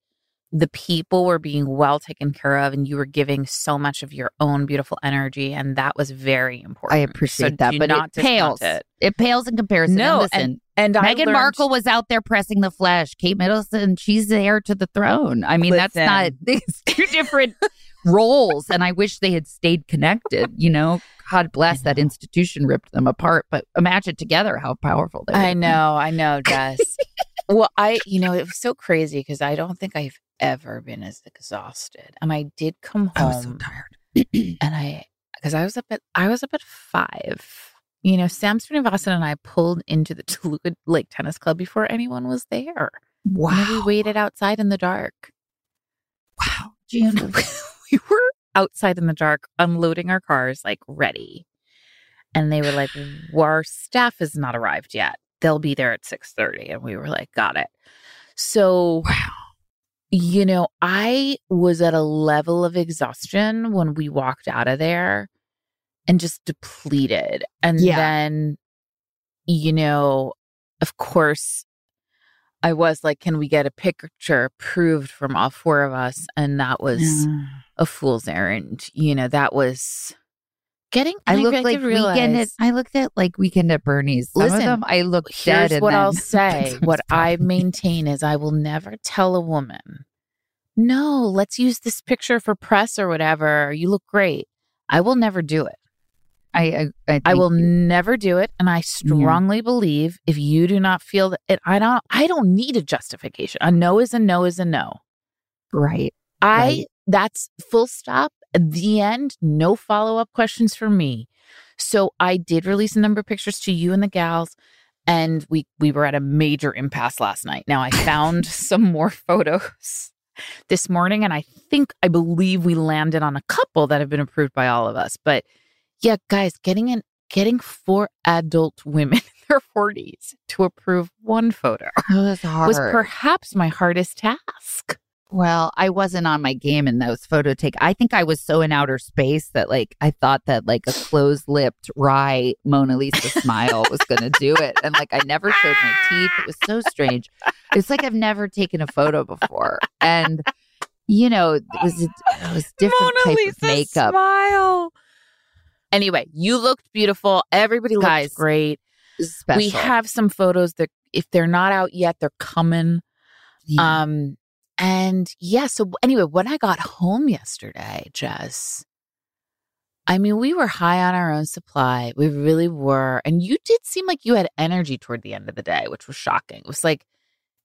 the people were being well taken care of, and you were giving so much of your own beautiful energy, and that was very important. I appreciate So that, but not it pales. It. It pales in comparison. No, and listen, And I Meghan learned- Markle was out there pressing the flesh. Kate Middleton, she's the heir to the throne. I mean, that's not these two different roles. And I wish they had stayed connected. You know, God bless that institution ripped them apart. But imagine together how powerful they were. I know, I know, Jess. Well, I, you know, it was so crazy because I don't think I've ever been as exhausted, and I did come home. I was so tired. and I because I was up at I was up at five. You know, Sam Srinivasan and I pulled into the Toluca Lake Tennis Club before anyone was there. And we waited outside in the dark. Wow. June. we were outside in the dark, unloading our cars, like ready. And they were like, "Our staff has not arrived yet. They'll be there at six thirty. And we were like, "Got it." So you know, I was at a level of exhaustion when we walked out of there and just depleted. And Yeah. then, you know, of course, I was like, can we get a picture approved from all four of us? And that was a fool's errand. You know, that was getting. I looked I like weekend at I looked at like weekend at Bernie's. Some Listen, of them I look Here's dead. and what then- I'll say. What I maintain is I will never tell a woman, no, let's use this picture for press or whatever. You look great. I will never do it. I I, I, I will you- never do it. And I strongly believe if you do not feel that it, I don't, I don't need a justification. A no is a no is a no. right. I, Right. that's full stop. At the end, no follow up questions for me. So I did release a number of pictures to you and the gals, and we we were at a major impasse last night. Now I found some more photos this morning, and I think I believe we landed on a couple that have been approved by all of us. But yeah, guys, getting in getting four adult women in their forties to approve one photo oh, was hard. was perhaps my hardest task. Well, I wasn't on my game in those photo take. I think I was so in outer space that like I thought that like a closed lipped wry Mona Lisa smile was gonna do it. And like I never showed my teeth. It was so strange. It's like I've never taken a photo before. And you know, it was it was different type of makeup. smile. Anyway, you looked beautiful. Everybody looked Guys, great. Special. We have some photos that if they're not out yet, they're coming. Yeah. Um and yeah, so anyway, when I got home yesterday, Jess, I mean, we were high on our own supply. We really were. And you did seem like you had energy toward the end of the day, which was shocking. It was like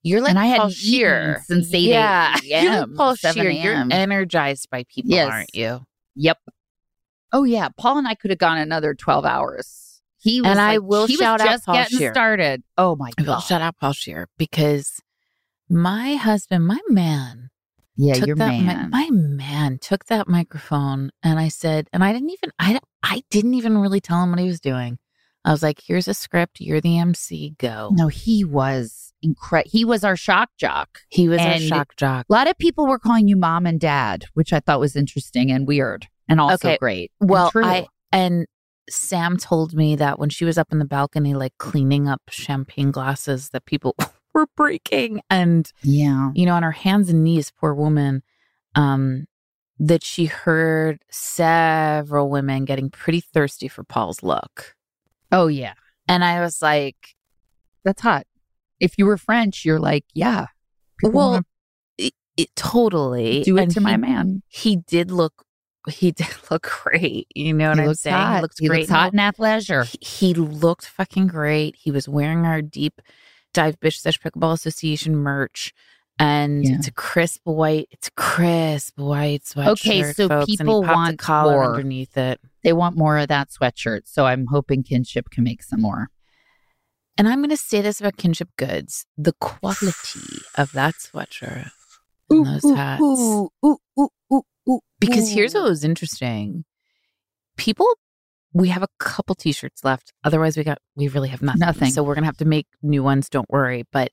you're like And I Paul hadn't eaten Scheer. since 8 yeah, you're like Paul 7 Scheer. You're energized by people, Yes. aren't you? Yep. Oh yeah, Paul and I could have gone another twelve hours. He was And I will he shout was out just Paul getting Scheer. started. Oh my god! I will shout out Paul Scheer because my husband, my man, yeah, took your that man. my man took that microphone and I said, and I didn't even I I didn't even really tell him what he was doing. I was like, "Here's a script. You're the MC. Go." no, he was incredible. He was our shock jock. He was And- shock jock. A lot of people were calling you mom and dad, which I thought was interesting and weird, and also Okay, great. Well, true. I and Sam told me that when she was up in the balcony, like cleaning up champagne glasses that people were breaking, and yeah, you know, on her hands and knees, poor woman, um, that she heard several women getting pretty thirsty for Paul's look. oh yeah, And I was like, that's hot. If you were French, you're like, yeah, well, it, it totally do it and to my man. He did look, he did look great. You know what he I'm saying? hot. He looks he great. looks hot in athleisure. He, he looked fucking great. He was wearing our deep dive bitch sesh pickleball association merch. And Yeah. it's a crisp white, it's a crisp white sweatshirt. Okay, so folks, people want collar more. underneath it. They want more of that sweatshirt, so I'm hoping Kinship can make some more. And I'm going to say this about kinship goods: the quality of that sweatshirt and those hats. Because here's what was interesting: people, we have a couple T-shirts left. Otherwise, we got we really have nothing. Nothing. So we're gonna have to make new ones. Don't worry. But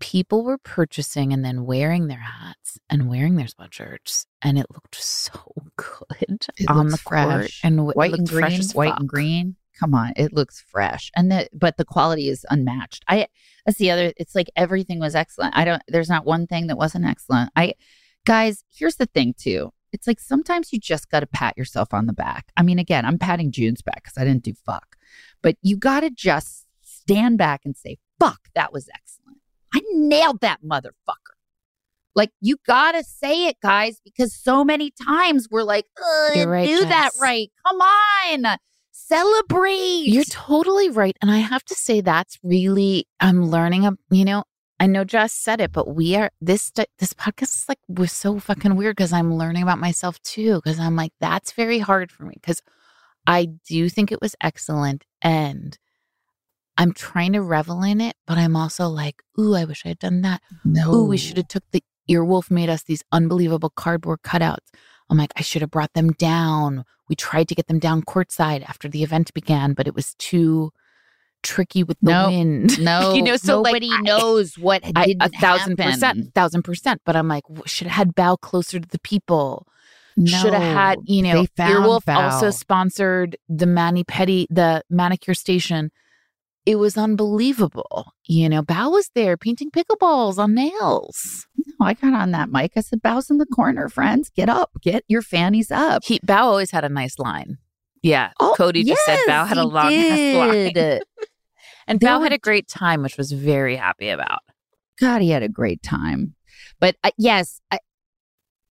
people were purchasing and then wearing their hats and wearing their sweatshirts, and it looked so good It on the looks court fresh. and w- white and fresh green, white fuck. and green. Come on, it looks fresh, and the but the quality is unmatched. I that's the other. It's like everything was excellent. I don't. There's not one thing that wasn't excellent. I guys, here's the thing too. It's like sometimes you just got to pat yourself on the back. I mean, again, I'm patting June's back because I didn't do fuck, but you got to just stand back and say, "Fuck, that was excellent. I nailed that motherfucker." Like you gotta say it, guys, because so many times we're like, "Oh, I You're didn't right, do that right. Come on, celebrate." You're totally right. And I have to say, that's really, I'm learning, a, you know, I know Jess said it, but we are, this, this podcast is like, was so fucking weird because I'm learning about myself too. Cause I'm like, that's very hard for me because I do think it was excellent. And I'm trying to revel in it, but I'm also like, ooh, I wish I had done that. no, Ooh, we should have took the Earwolf made us these unbelievable cardboard cutouts. I'm like, I should have brought them down. We tried to get them down courtside after the event began, but it was too tricky with the No, wind. No, you know, so nobody like, I- knows what didn't a thousand happen. percent, thousand percent. But I'm like, should have had Bow closer to the people. should have had, you know, Earwolf also sponsored the Mani Pedi, the manicure station. It was unbelievable. You know, Bow was there painting pickleballs on nails. No, I got on that mic. I said, "Bows in the corner, friends. Get up. Get your fannies up." He Bow always had a nice line. Yeah, Oh, Cody just said Bow had a long ass line, did. and were- had a great time, which was very happy about. God, he had a great time. But uh, yes, I,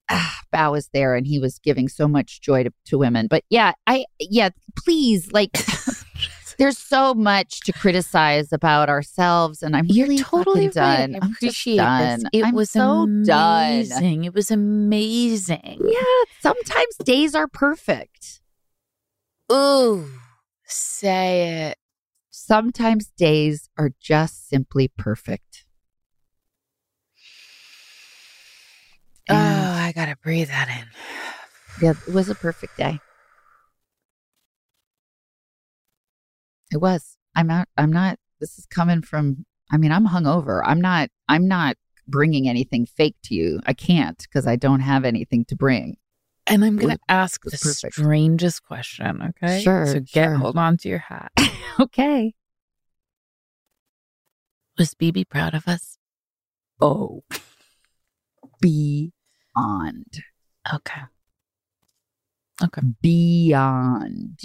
ah, Bao was there and he was giving so much joy to, to women. But yeah, I yeah, please, like, there's so much to criticize about ourselves, and I'm You're really totally right. done. I I'm appreciate done. this. It I'm was so done. amazing. It was amazing. Yeah, sometimes days are perfect. Ooh, say it. Sometimes days are just simply perfect. Oh, I gotta breathe that in. Yeah, it was a perfect day. It was. I'm not. I'm not. This is coming from. I mean, I'm hungover. I'm not. I'm not bringing anything fake to you. I can't because I don't have anything to bring. And I'm gonna ask the perfect. strangest question. Okay, Sure, So get sure. hold on to your hat. Okay. Was BB proud of us? Oh, beyond, Okay. Okay. beyond.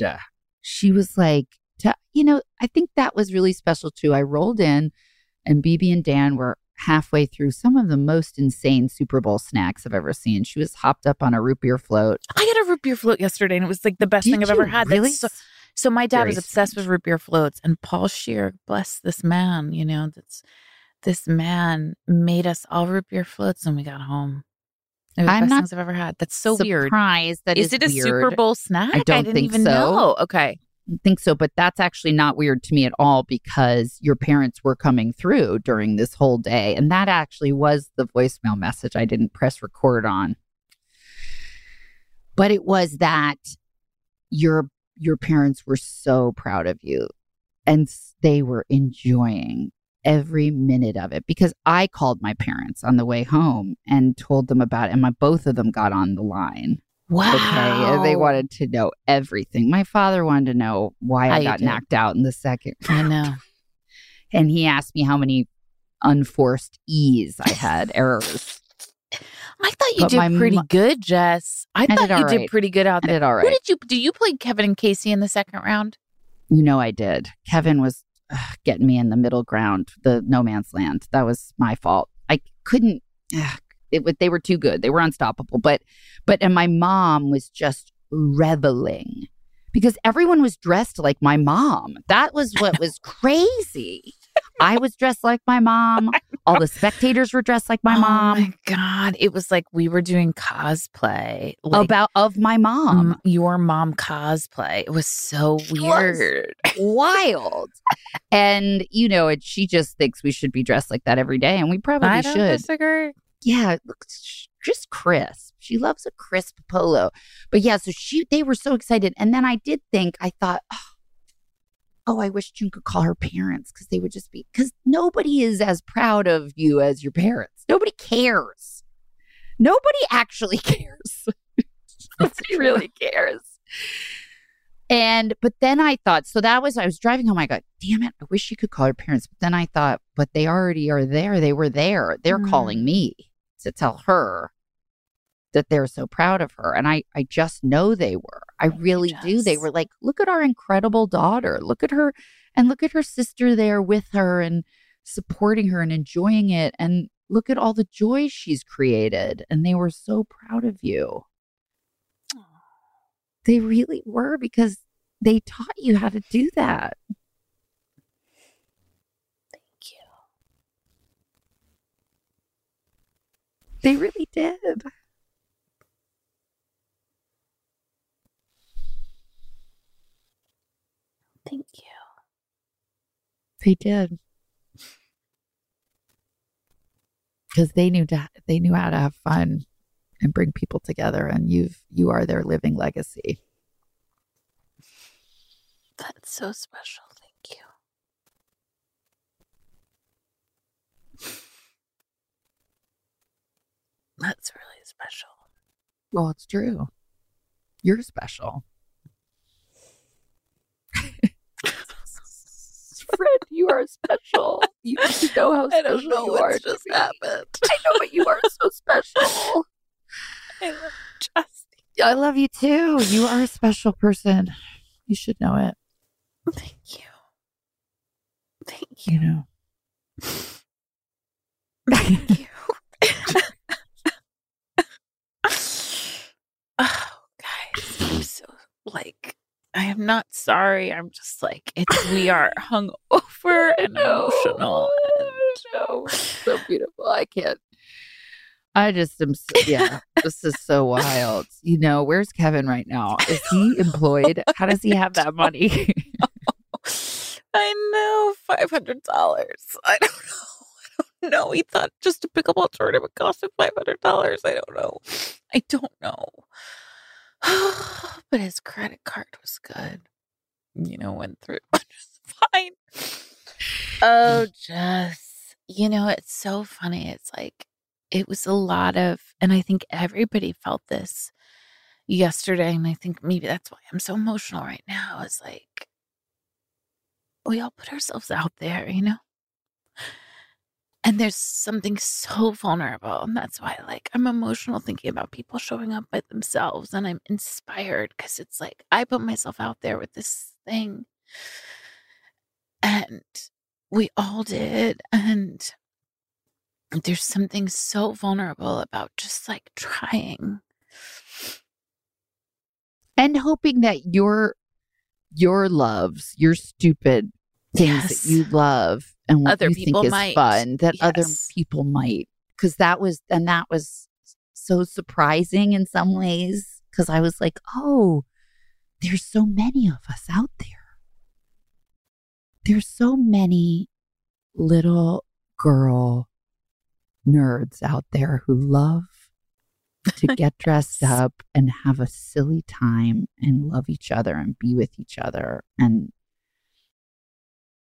She was like, to, you know, I think that was really special too. I rolled in, and BB and Dan were halfway through some of the most insane Super Bowl snacks I've ever seen. She was hopped up on a root beer float. I had a root beer float yesterday, and it was like the best thing I've ever had. Really? So, so my dad Very was obsessed with root beer floats, and Paul Scheer, bless this man, you know, that's this man made us all root beer floats when we got home. It was the I'm best not things I've ever had. That's so weird. Surprised that is is it a weird. Super Bowl snack? I don't didn't think even so. know. Okay. Think so, but that's actually not weird to me at all because your parents were coming through during this whole day. And that actually was the voicemail message I didn't press record on. But it was that your your parents were so proud of you and they were enjoying every minute of it because I called my parents on the way home and told them about it and my both of them got on the line. Wow. Okay. They wanted to know everything. My father wanted to know why How I got knocked out in the second. I know. And he asked me how many unforced E's I had, errors. I thought you But did pretty mo- good, Jess. I, I thought you all did pretty good out I there. did all Who did you do? You play Kevin and Casey in the second round? You know I did. Kevin was ugh, getting me in the middle ground, the no man's land. That was my fault. I couldn't. ugh, it was, they were too good. They were unstoppable. But but and my mom was just reveling because everyone was dressed like my mom. That was what was crazy. I was dressed like my mom. All the spectators were dressed like my oh mom. my god! It was like we were doing cosplay like, about of my mom. um, your mom cosplay. It was so was. weird. Wild. and you know, and she just thinks we should be dressed like that every day, and we probably I don't should. disagree. Yeah, it looks just crisp. She loves a crisp polo. But yeah, so she they were so excited. And then I did think, I thought, oh, oh I wish June could call her parents because they would just be because nobody is as proud of you as your parents. Nobody cares. Nobody actually cares. Nobody really cares. And but then I thought, so that was I was driving home. I got, damn it, I wish she could call her parents. But then I thought, but they already are there. They were there. They're Mm. calling me to tell her that they're so proud of her. And I I just know they were. I oh, you, really do. They were like, look at our incredible daughter. Look at her and look at her sister there with her and supporting her and enjoying it. And look at all the joy she's created. And they were so proud of you. They really were because they taught you how to do that. Thank you. They really did. Thank you. They did. Because they knew to, they knew how to have fun and bring people together and you've you are their living legacy. That's so special. Thank you. Special. Well, it's true. You're special. Friend, you are special. You need to know how I don't special know you are. just me. happened. I know, but you are so special. I love Justin. I love you too. You are a special person. You should know it. Thank you. Thank you. You know. Thank you. oh, guys, I'm so like I am not sorry. I'm just like it's we are hungover and emotional. No, so beautiful. I can't. I just am. So, yeah, this is so wild. You know, where's Kevin right now? Is he employed? How does he have that money? I know five hundred dollars. I don't know. I don't know. He thought just a pickleball tournament would cost him five hundred dollars. I don't know. I don't know. but his credit card was good. You know, went through fine. Oh, just you know, it's so funny. It's like it was a lot of, and I think everybody felt this yesterday, and I think maybe that's why I'm so emotional right now. Is like we all put ourselves out there, you know? And there's something so vulnerable. And that's why, like, I'm emotional thinking about people showing up by themselves. And I'm inspired because it's like I put myself out there with this thing. And we all did. And there's something so vulnerable about just like trying. and hoping that your your loves, your stupid things Yes. that you love and what Other people think is might. fun, that other people might. Because that was and that was so surprising in some ways. Because I was like, oh, there's so many of us out there. There's so many little girl nerds out there who love to get dressed up and have a silly time and love each other and be with each other and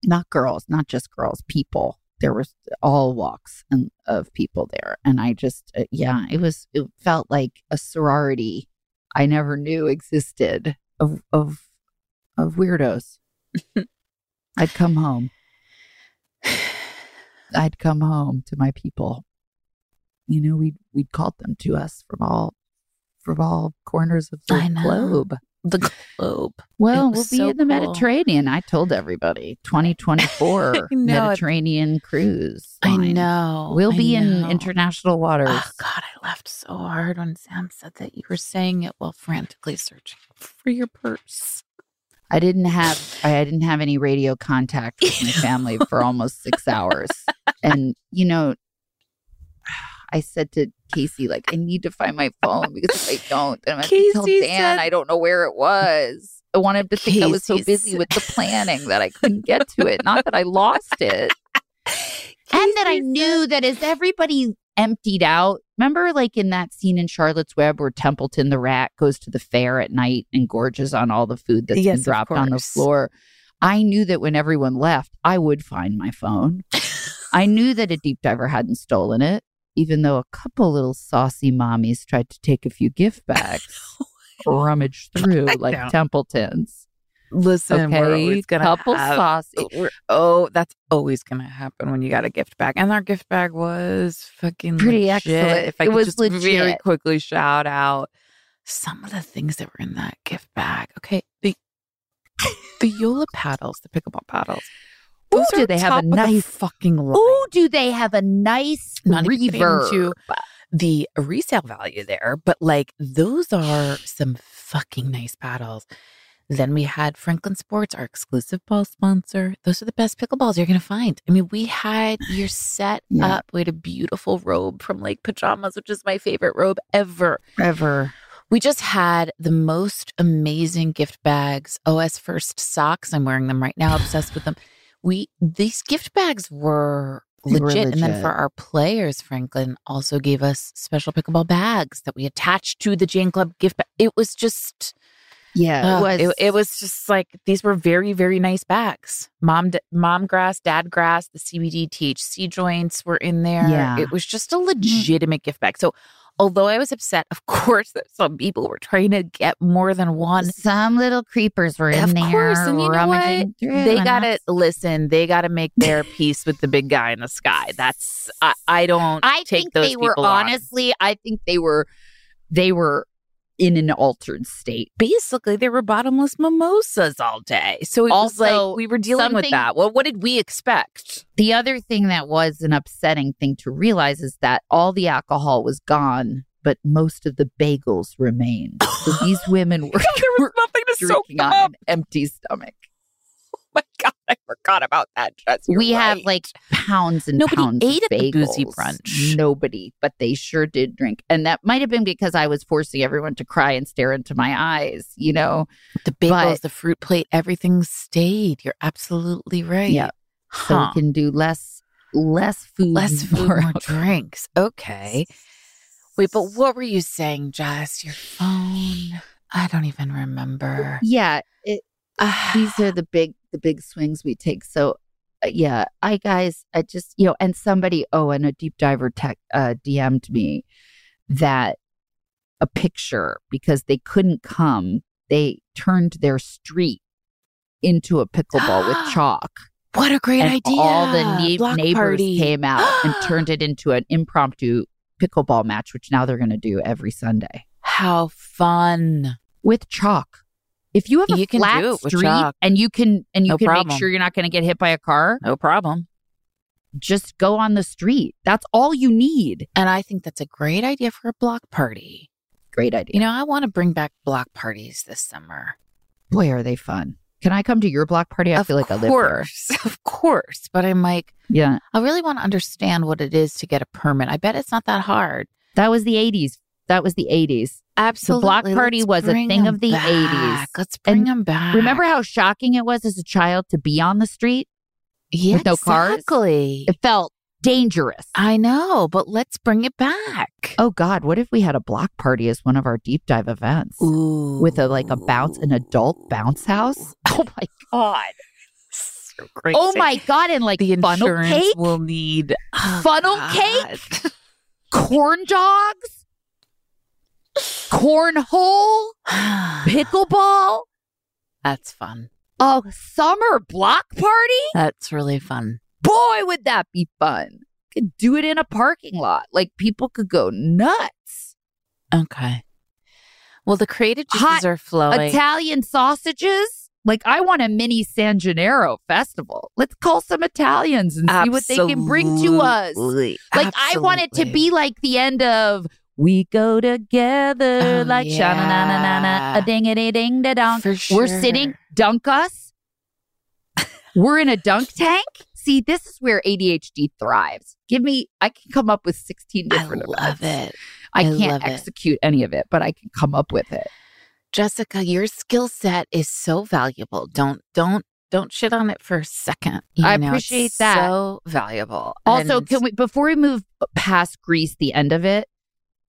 not girls not just girls people. There was all walks and, of people there. And i just uh, yeah it was it felt like a sorority i never knew existed of of of weirdos. I'd come home. I'd come home to my people. You know we'd we'd called them to us from all from all corners of the globe The globe. well, we'll be so in the cool. Mediterranean. I told everybody 2024 I know. Mediterranean cruise. I know. We'll I be in international waters. Oh God, I laughed so hard when Sam said that you were saying it while frantically searching for your purse. I didn't have I didn't have any radio contact with my family for almost six hours, and you know, I said to Casey like I need to find my phone because if I don't, then I'm going to tell Casey Dan said- I don't know where it was. I wanted him to think I was so busy said- with the planning that I couldn't get to it. Not that I lost it. and that I knew that as everybody emptied out, remember like in that scene in Charlotte's Web where Templeton the rat goes to the fair at night and gorges on all the food that's Yes, been dropped on the floor. I knew that when everyone left, I would find my phone. I knew that a deep diver hadn't stolen it, even though a couple little saucy mommies tried to take a few gift oh bags, rummage through like know. Templetons. Listen, Okay, we're always gonna couple have, saucy. oh, that's always gonna happen when you got a gift bag, and our gift bag was fucking Pretty legit. excellent. If I It could was just very quickly shout out some of the things that were in that gift bag. Okay, the the Yola paddles, the pickleball paddles. Ooh, do they have a the nice- fucking line. Oh, do they have a nice Not reverb? into the resale value there, but like those are some fucking nice paddles. Then we had Franklin Sports, our exclusive ball sponsor. Those are the best pickleballs you're going to find. I mean, we had your set Yeah. up. We had a beautiful robe from Lake Pajamas, which is my favorite robe ever. Ever. We just had the most amazing gift bags. OS1st socks. I'm wearing them right now. Obsessed with them. We these gift bags were They were legit. And then for our players, Franklin also gave us special pickleball bags that we attached to the Jane Club gift bag. It was just Yeah, it was. it, it was just like these were very very nice bags. Mom mom grass, dad grass, the CBD THC joints were in there. Yeah. It was just a mm-hmm. legitimate gift bag. So although I was upset, of course, that some people were trying to get more than one. Some little creepers were in Of there. course, and you know what? They gotta listen. They gotta make their peace with the big guy in the sky. That's I, I don't. I take think they were on. honestly. I think they were. They were in an altered state. basically they were bottomless mimosas all day. So it was Also, like we were dealing with that. Well, what did we expect? The other thing that was an upsetting thing to realize is that all the alcohol was gone, but most of the bagels remained. So these women were, were nothing to drinking on an empty stomach. My god, I forgot about that. Jess. You're we have like pounds and Nobody pounds ate of at the boozy bagels. brunch. Nobody, but they sure did drink, and that might have been because I was forcing everyone to cry and stare into my eyes. You know, the bagels, but- the fruit plate, everything stayed. You're absolutely right. Yeah. so we can do less, less food, Less and food, more alcohol. drinks. Okay. Wait, but what were you saying, Jess? Your phone? I don't even remember. Yeah, it, these are the big the big swings we take so uh, yeah i guys i just you know and somebody oh and a deep diver tech uh dm'd me that a picture because they couldn't come they turned their street into a pickleball with chalk what a great and idea. all the ne- neighbors party. came out and turned it into an impromptu pickleball match which now they're going to do every sunday How fun. with chalk. If you have a You flat street and you can and you No can problem. make sure you're not going to get hit by a car, No problem. just go on the street. That's all you need. And I think that's a great idea for a block party. Great idea. You know, I want to bring back block parties this summer. Boy, are they fun. Can I come to your block party? I of feel like I live there. course, of course. But I'm like, Yeah. I really want to understand what it is to get a permit. I bet it's not that hard. That was the 80s. That was the 80s. Absolutely. The block party Let's was a thing of the back. 80s. Let's bring And them back. Remember how shocking it was as a child to be on the street? yeah, with no cars? It felt dangerous. I know, but let's bring it back. Oh God, what if we had a block party as one of our deep dive events? Ooh. with a like a bounce, an adult bounce house. Oh my god! So. Oh my god! And like The funnel insurance cake, will need oh, Funnel God. corn dogs, cornhole, pickleball, That's fun. a summer block party. That's really fun. Boy, would that be fun! Could do it in a parking lot. Like people could go nuts. Okay. Well, the creative juices Hot are flowing. Italian sausages. Like I want a mini San Gennaro festival. Let's call some Italians and see what they can bring to us. Absolutely. Like I want it to be like the end of "We Go Together," Oh, like sha na na na na yeah. a ding a ding da dong. For We're sitting, dunk us. We're in a dunk tank. See, this is where ADHD thrives. Give me, I can come up with sixteen different. I love events. it. I I can't love it. execute any of it, but I can come up with it. Jessica, your skill set is so valuable. Don't don't don't shit on it for a second. You I know, appreciate that. So valuable. Also, And- can we before we move past Grease, the end of it,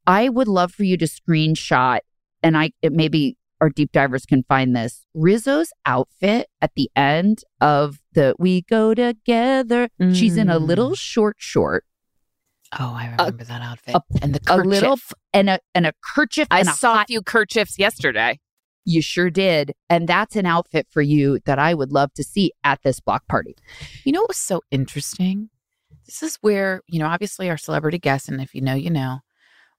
I would love for you to screenshot, and I it maybe our deep divers can find this Rizzo's outfit at the end of the "We Go Together." She's in a Mm. little short short, Oh, I remember that outfit. a- and the a little and a and a kerchief. I and a saw hot, a few kerchiefs yesterday. You sure did, and that's an outfit for you that I would love to see at this block party. You know what was so interesting? This is where, you know, obviously our celebrity guest, and if you know, you know,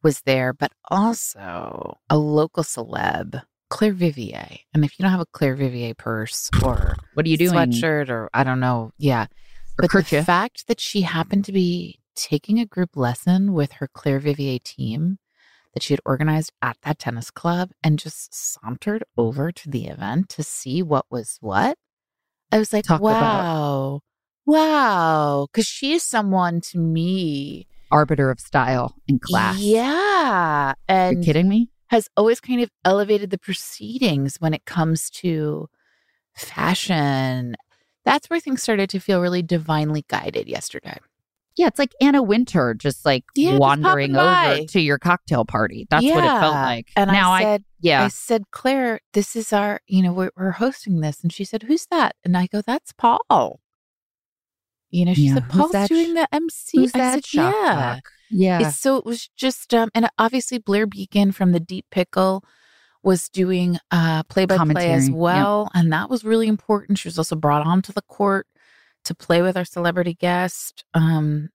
was there, but also a local celeb, Clare Vivier. And if you don't have a Clare Vivier purse or What are you doing? sweatshirt or I don't know, yeah. Or But the fact that she happened to be taking a group lesson with her Clare Vivier team that she had organized at that tennis club and just sauntered over to the event to see what was what. I was like, Talk about- wow, wow. Because she is someone to me. Arbiter of style and class. Yeah. you And kidding me? has always kind of elevated the proceedings when it comes to fashion. That's where things started to feel really divinely guided yesterday. Yeah, it's like Anna Wintour just like Yeah, wandering popping over to your cocktail party. That's what it felt like. And now I said, yeah, I said, Clare, this is our, you know, we're, we're hosting this. And she said, who's that? And I go, that's Paul. You know, she Yeah, said, Paul's that doing the MC. I that said, yeah. Yeah. It's, so it was just, um, and obviously Blair Beacon from the Deep Pickle was doing uh play by play Commentary, as yep. well, and that was really important. She was also brought onto the court to play with our celebrity guest. Um,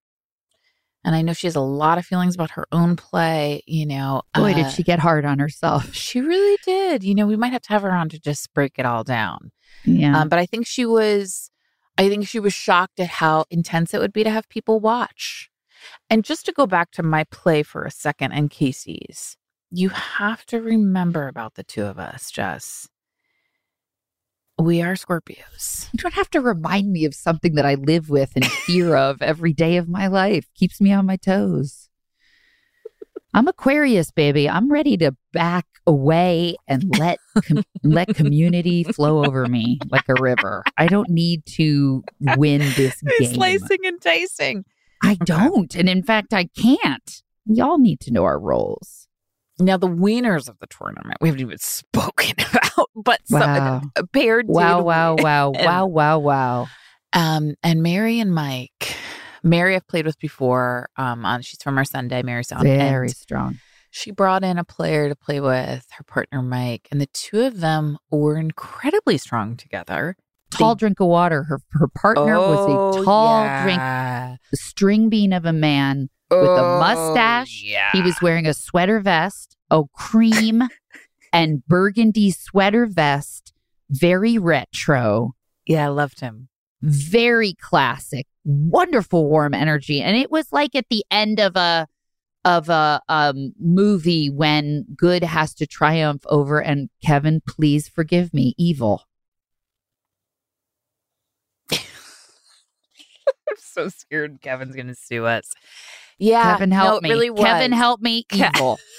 and I know she has a lot of feelings about her own play. You know, Boy, did uh, she get hard on herself. She really did. You know, we might have to have her on to just break it all down. Yeah. Um, but I think she was, I think she was shocked at how intense it would be to have people watch. And just to go back to my play for a second and Casey's, you have to remember about the two of us, Jess. We are Scorpios. you don't have to remind me of something that I live with and fear of every day of my life. Keeps me on my toes. I'm Aquarius, baby. I'm ready to back away and let com- let community flow over me like a river. I don't need to win this game. Slicing and tasting. I don't, and in fact, I can't. We all need to know our roles. Now, the winners of the tournament, we haven't even spoken about, but Wow. some, a pair did Wow! Wow! Wow! Wow! Wow! Wow! Um, and Mary and Mike, Mary I've played with before. Um, on she's from our Sunday, Mary Sound. Very strong. she brought in a player to play with her partner Mike, and the two of them were incredibly strong together. Tall drink of water. Her her partner was Oh, a tall drink, yeah. string bean of a man. with a mustache. Oh, Yeah, He was wearing a sweater vest, a cream and burgundy sweater vest, very retro, yeah, I loved him. very classic, wonderful warm energy. And it was like at the end of a of a um movie when good has to triumph over and Kevin, please forgive me, evil. I'm so scared Kevin's gonna sue us. Yeah, Kevin help it me. really. Kevin help me, evil.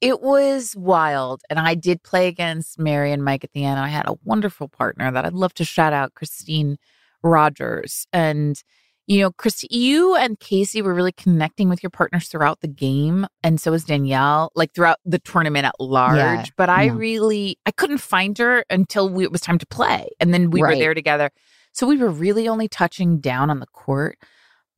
it was wild. And I did play against Mary and Mike at the end. I had a wonderful partner that I'd love to shout out, Christine Rogers. And, you know, Chris, you and Casey were really connecting with your partners throughout the game. And so was Danielle, like throughout the tournament at large. Yeah, but I yeah. really, I couldn't find her until we, it was time to play. And then we were there together. So we were really only touching down on the court.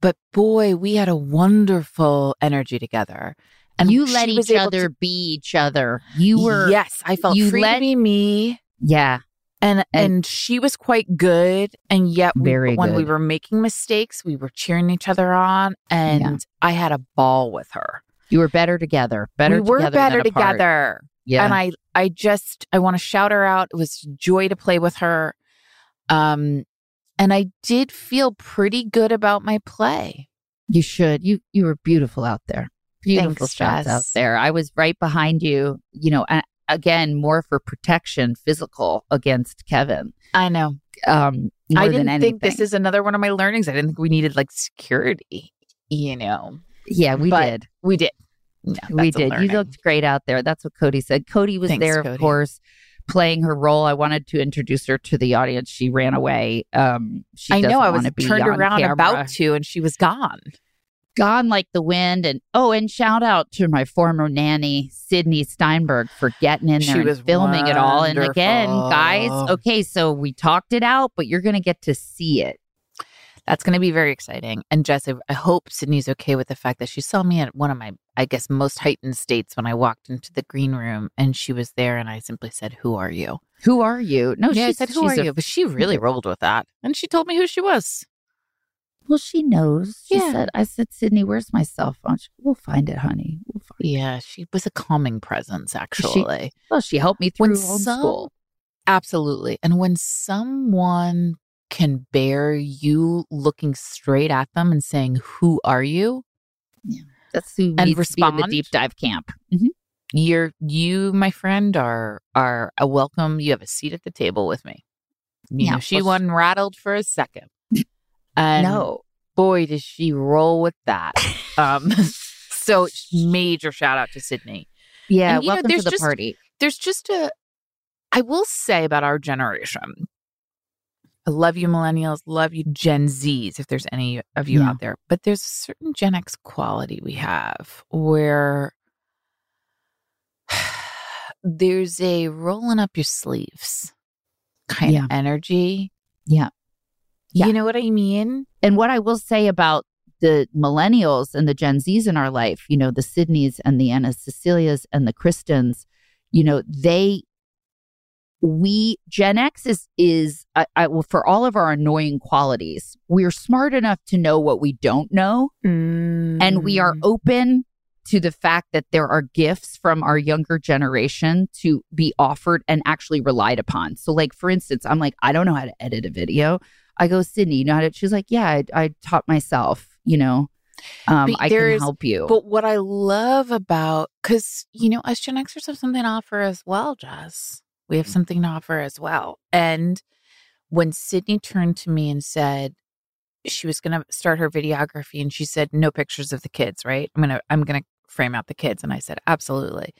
But boy, we had a wonderful energy together. And you let each other to- be each other. You were yes, I felt you free let- to be me, yeah. And, And- and she was quite good. And yet, we- Very when we were making mistakes, we were cheering each other on, and Yeah. I had a ball with her. You were better together. Better we were better together, Yeah. and I, I just, I want to shout her out. It was joy to play with her, um, and I did feel pretty good about my play. You should. You you were beautiful out there. Beautiful Thanks, shots out there. I was right behind you. You know, a- again, more for protection, physical against Kevin. I know. Um, I didn't think this is another one of my learnings. I didn't think we needed like security. You know, Yeah, we but did. we did. No, we did. You looked great out there. That's what Cody said. Cody was Thanks, there, of Cody. course, playing her role. I wanted to introduce her to the audience. She ran away. Um, she I know. I was turned around camera. about to, and she was gone. Gone like the wind. And oh, and shout out to my former nanny, Sydney Steinberg, for getting in She there was and filming it all. And again, guys, okay, so we talked it out, but you're going to get to see it. That's going to be very exciting. And Jess, I, I hope Sydney's okay with the fact that she saw me at one of my, I guess, most heightened states when I walked into the green room, and she was there, and I simply said, "Who are you?" Who are you? No, yeah, she said, "Who are a- you?" But she really rolled with that, and she told me who she was. Well, she knows. She Yeah. said, I said, Sydney, where's my cell phone? She, we'll find it, honey. We'll find it. Yeah, she was a calming presence, actually. Well, she helped me through When homeschool. some- Absolutely. And when someone can bear you looking straight at them and saying, Who are you? Yeah. That's who and needs to be in the deep dive camp. Mm-hmm. You're you, my friend, are are a welcome. You have a seat at the table with me. You Yeah, know, she well, she- wasn't rattled for a second. And no. boy, does she roll with that. um so major shout out to Sydney. Yeah, And, you know, welcome to the just- party. there's just a I will say about our generation. I love you millennials, love you Gen Zs if there's any of you Yeah. out there. But there's a certain Gen X quality we have where there's a rolling up your sleeves kind Yeah. of energy. Yeah. Yeah. You know what I mean? And what I will say about the millennials and the Gen Zs in our life, you know, the Sydneys and the Anna Cecilias and the Kristens, you know, they we Gen X is is I, I for all of our annoying qualities, we're smart enough to know what we don't know, and we are mm. open to the fact that there are gifts from our younger generation to be offered and actually relied upon. So, like for instance, I'm like, I don't know how to edit a video. I go, Sydney, you know how to? She's like, Yeah, I, I taught myself. You know, um, I can help you. But what I love about, because, you know, us Gen Xers have something to offer as well, Jess. We have something to offer as well. And when Sydney turned to me and said she was going to start her videography and she said, no pictures of the kids, right? I'm going to, I'm going to frame out the kids. And I said, absolutely.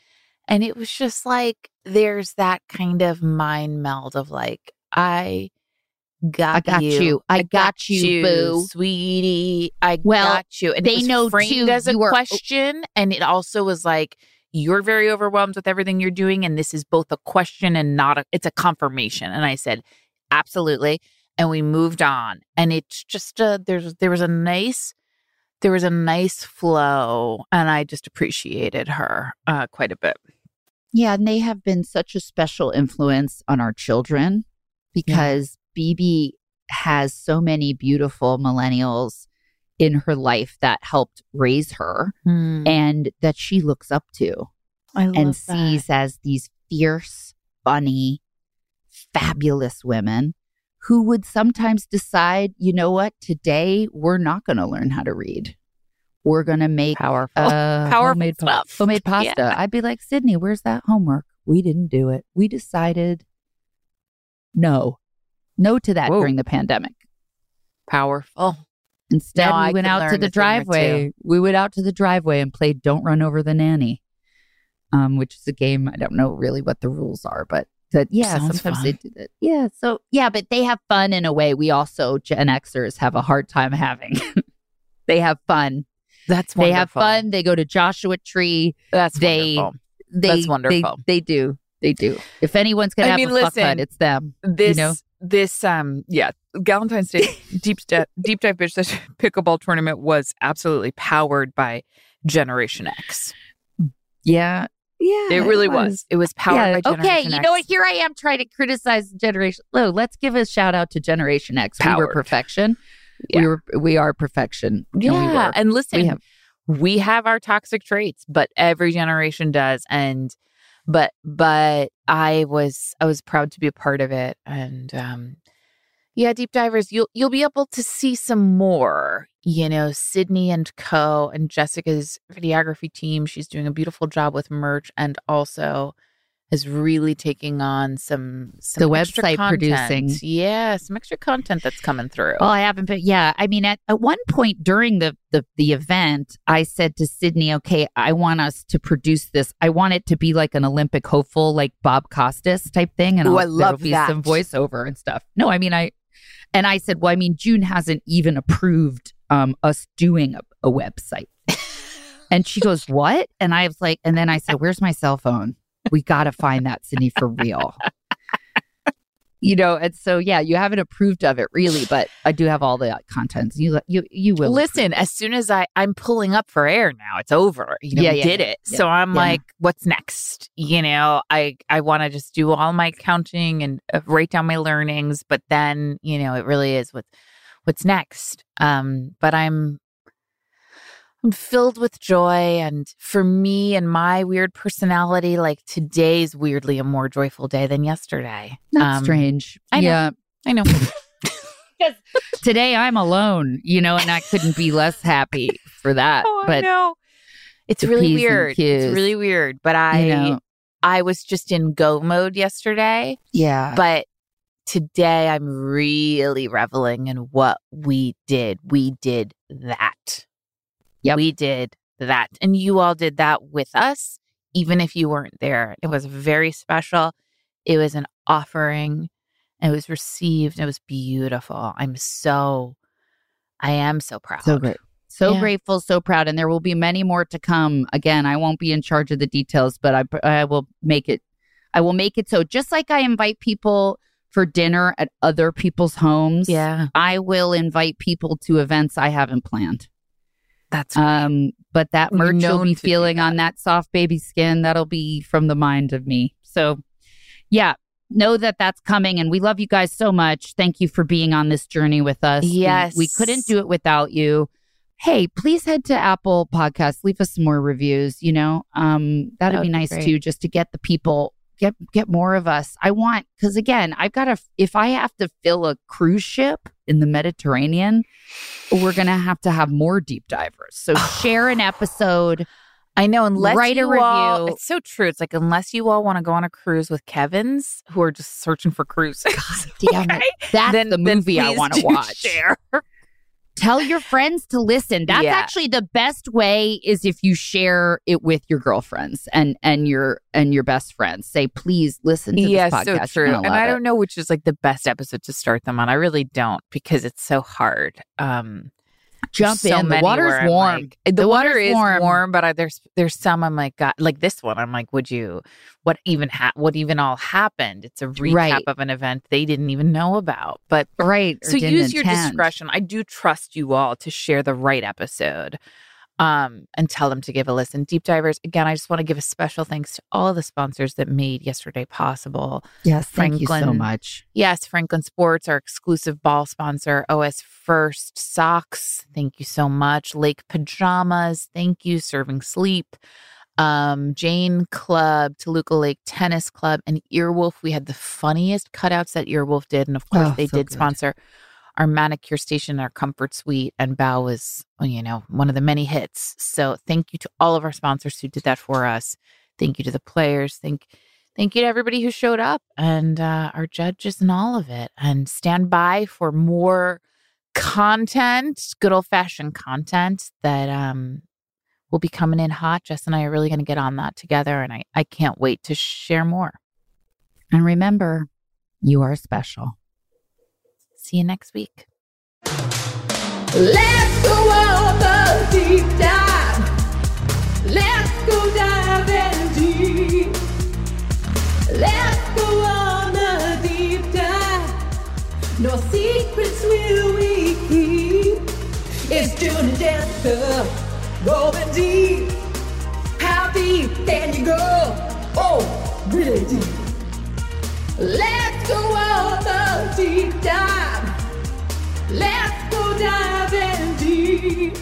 And it was just like, there's that kind of mind meld of like, I got, I got you. I got you, boo. sweetie. I Well, got you. And they know, framed too, as a you question, and it also was like, you're very overwhelmed with everything you're doing, and this is both a question and not a. It's a confirmation. And I said, absolutely. And we moved on, and it's just a there's there was a nice there was a nice flow, and I just appreciated her uh, quite a bit. Yeah, and they have been such a special influence on our children because BB has so many beautiful millennials in her life that helped raise her and that she looks up to and that. sees as these fierce, funny, fabulous women who would sometimes decide, you know what, today we're not going to learn how to read. We're going to make powerful. uh, Powerful homemade, pa- homemade pasta. Yeah. I'd be like, Sydney, where's that homework? We didn't do it. We decided no, no to that Whoa. during the pandemic. powerful. Instead, No, I we went out to the a thing or driveway. We went out to the driveway and played Don't Run Over the Nanny, um, which is a game. I don't know really what the rules are, but that, yeah, Sounds sometimes they do that. Yeah. So, yeah, but they have fun in a way we also, Gen Xers, have a hard time having. they have fun. That's They have fun. They go to Joshua Tree. That's They- wonderful. They, That's wonderful. They, they do. They do. If anyone's going to I have mean, a fuck listen, bud, it's them. this know? This um yeah Valentine's Day deep step deep dive bitch Sesh pickleball tournament was absolutely powered by Generation X. Yeah. Yeah. It really was. It was powered Yeah. by Generation Okay. X. You know what? Here I am trying to criticize Generation. Oh, let's give a shout out to Generation X. We were perfection. Yeah. We were. We are perfection. And we Yeah, and listen, We we have- have, our toxic traits, but every generation does, and but but I was I was proud to be a part of it, and um, yeah, deep divers, you'll you'll be able to see some more. You know, Sydney and Co. and Jessica's videography team. She's doing a beautiful job with merch, and also is really taking on some, some The extra website content. producing. Yeah, some extra content that's coming through. Oh, I haven't been. Yeah, I mean, at, at one point during the, the the event, I said to Sydney, "Okay, I want us to produce this. I want it to be like an Olympic hopeful, like Bob Costas type thing, and Ooh, I'll, I there'll love be that. some voiceover and stuff." No, I mean, I and I said, "Well, I mean, June hasn't even approved um, us doing a, a website." and she goes, "What?" And I was like, and then I said, "Where's my cell phone? We got to find that, Sydney, for real." you know and so yeah you haven't approved of it really but i do have all the uh, contents you you you will Listen, as soon as I I'm pulling up for air now, it's over. You know, Yeah, yeah, did yeah, it. yeah, so I'm like, what's next? You know, I I want to just do all my counting and uh, write down my learnings, but then you know, it really is what what's next. Um, but I'm I'm filled with joy, and for me and my weird personality, like today's weirdly a more joyful day than yesterday. that's Um, strange I know. yeah I know. today i'm alone you know and i couldn't be less happy for that Oh, I but know. It's really weird. It's really weird. But I you know I was just in go mode yesterday. yeah But today I'm really reveling in what we did. We did that. Yep. We did that. And you all did that with us, even if you weren't there. It was very special. It was an offering. It was received. It was beautiful. I'm so I am so proud. so great so Yeah. grateful so proud and there will be many more to come again i won't be in charge of the details but i i will make it i will make it so just like i invite people for dinner at other people's homes Yeah. I will invite people to events I haven't planned. That's Um, but that merch you'll be feeling on that soft baby skin, that'll be from the mind of me. So, yeah, know that that's coming. And we love you guys so much. Thank you for being on this journey with us. We- Yes. We, couldn't do it without you. Hey, please head to Apple Podcasts, leave us some more reviews. You know, um, that'd That be be nice great. too, just to get the people get get more of us. I want because again, I've got to. If I have to fill a cruise ship in the Mediterranean, we're gonna have to have more deep divers. So share an episode. I know. Unless Write a you all, review. it's so true. It's like unless you all want to go on a cruise with Kevin's, who are just searching for cruises. Damn it. That's Then- the movie I want to watch. Share. Tell your friends to listen. That's Yeah. actually the best way is if you share it with your girlfriends and and your and your best friends. Say, please listen to Yeah, this podcast. so true. And I don't know which is like the best episode to start them on. I really don't because it's so hard. Um, jump so in. The many water's warm. like- the, The water water's is warm. warm, but I, there's there's some I'm like, God, like this one. I'm like, would you? What even ha- What even all happened? It's a recap Right. of an event they didn't even know about. But right. so use your discretion. I do trust you all to share the right episode. Um, and tell them to give a listen. Deep divers, again, I just want to give a special thanks to all the sponsors that made yesterday possible. Yes, thank you so much. Yes, Franklin Sports, our exclusive ball sponsor, OS1st Socks. Thank you so much. Lake Pajamas. Thank you. Serving Sleep. Um, Jane Club, Toluca Lake Tennis Club, and Earwolf. We had the funniest cutouts that Earwolf did. And of course, Oh, they so did good. sponsor our manicure station, our comfort suite, and Bow was, you know, one of the many hits. So thank you to all of our sponsors who did that for us. Thank you to the players. Thank thank you to everybody who showed up and uh, our judges and all of it. And stand by for more content, good old fashioned content that um will be coming in hot. Jess and I are really going to get on that together, and I I can't wait to share more. And remember, you are special. See you next week. Let's go on the deep dive. Let's go deep. Let's go on the deep dive. No secrets will we keep. It's doing it together, going deep. How deep can you go? Oh, really deep. Let's go on the deep dive. Let's go diving deep.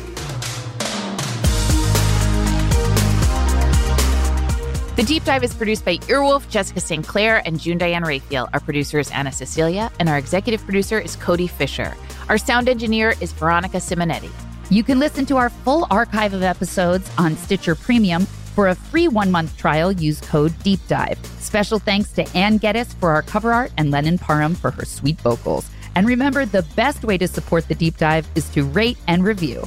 The Deep Dive is produced by Earwolf, Jessica St. Clair, and June Diane Raphael. Our producer is Anna Cecilia, and our executive producer is Cody Fisher. Our sound engineer is Veronica Simonetti. You can listen to our full archive of episodes on Stitcher Premium. For a free one month trial, use code Deep Dive. Special thanks to Anne Geddes for our cover art and Lennon Parham for her sweet vocals. And remember, the best way to support the Deep Dive is to rate and review.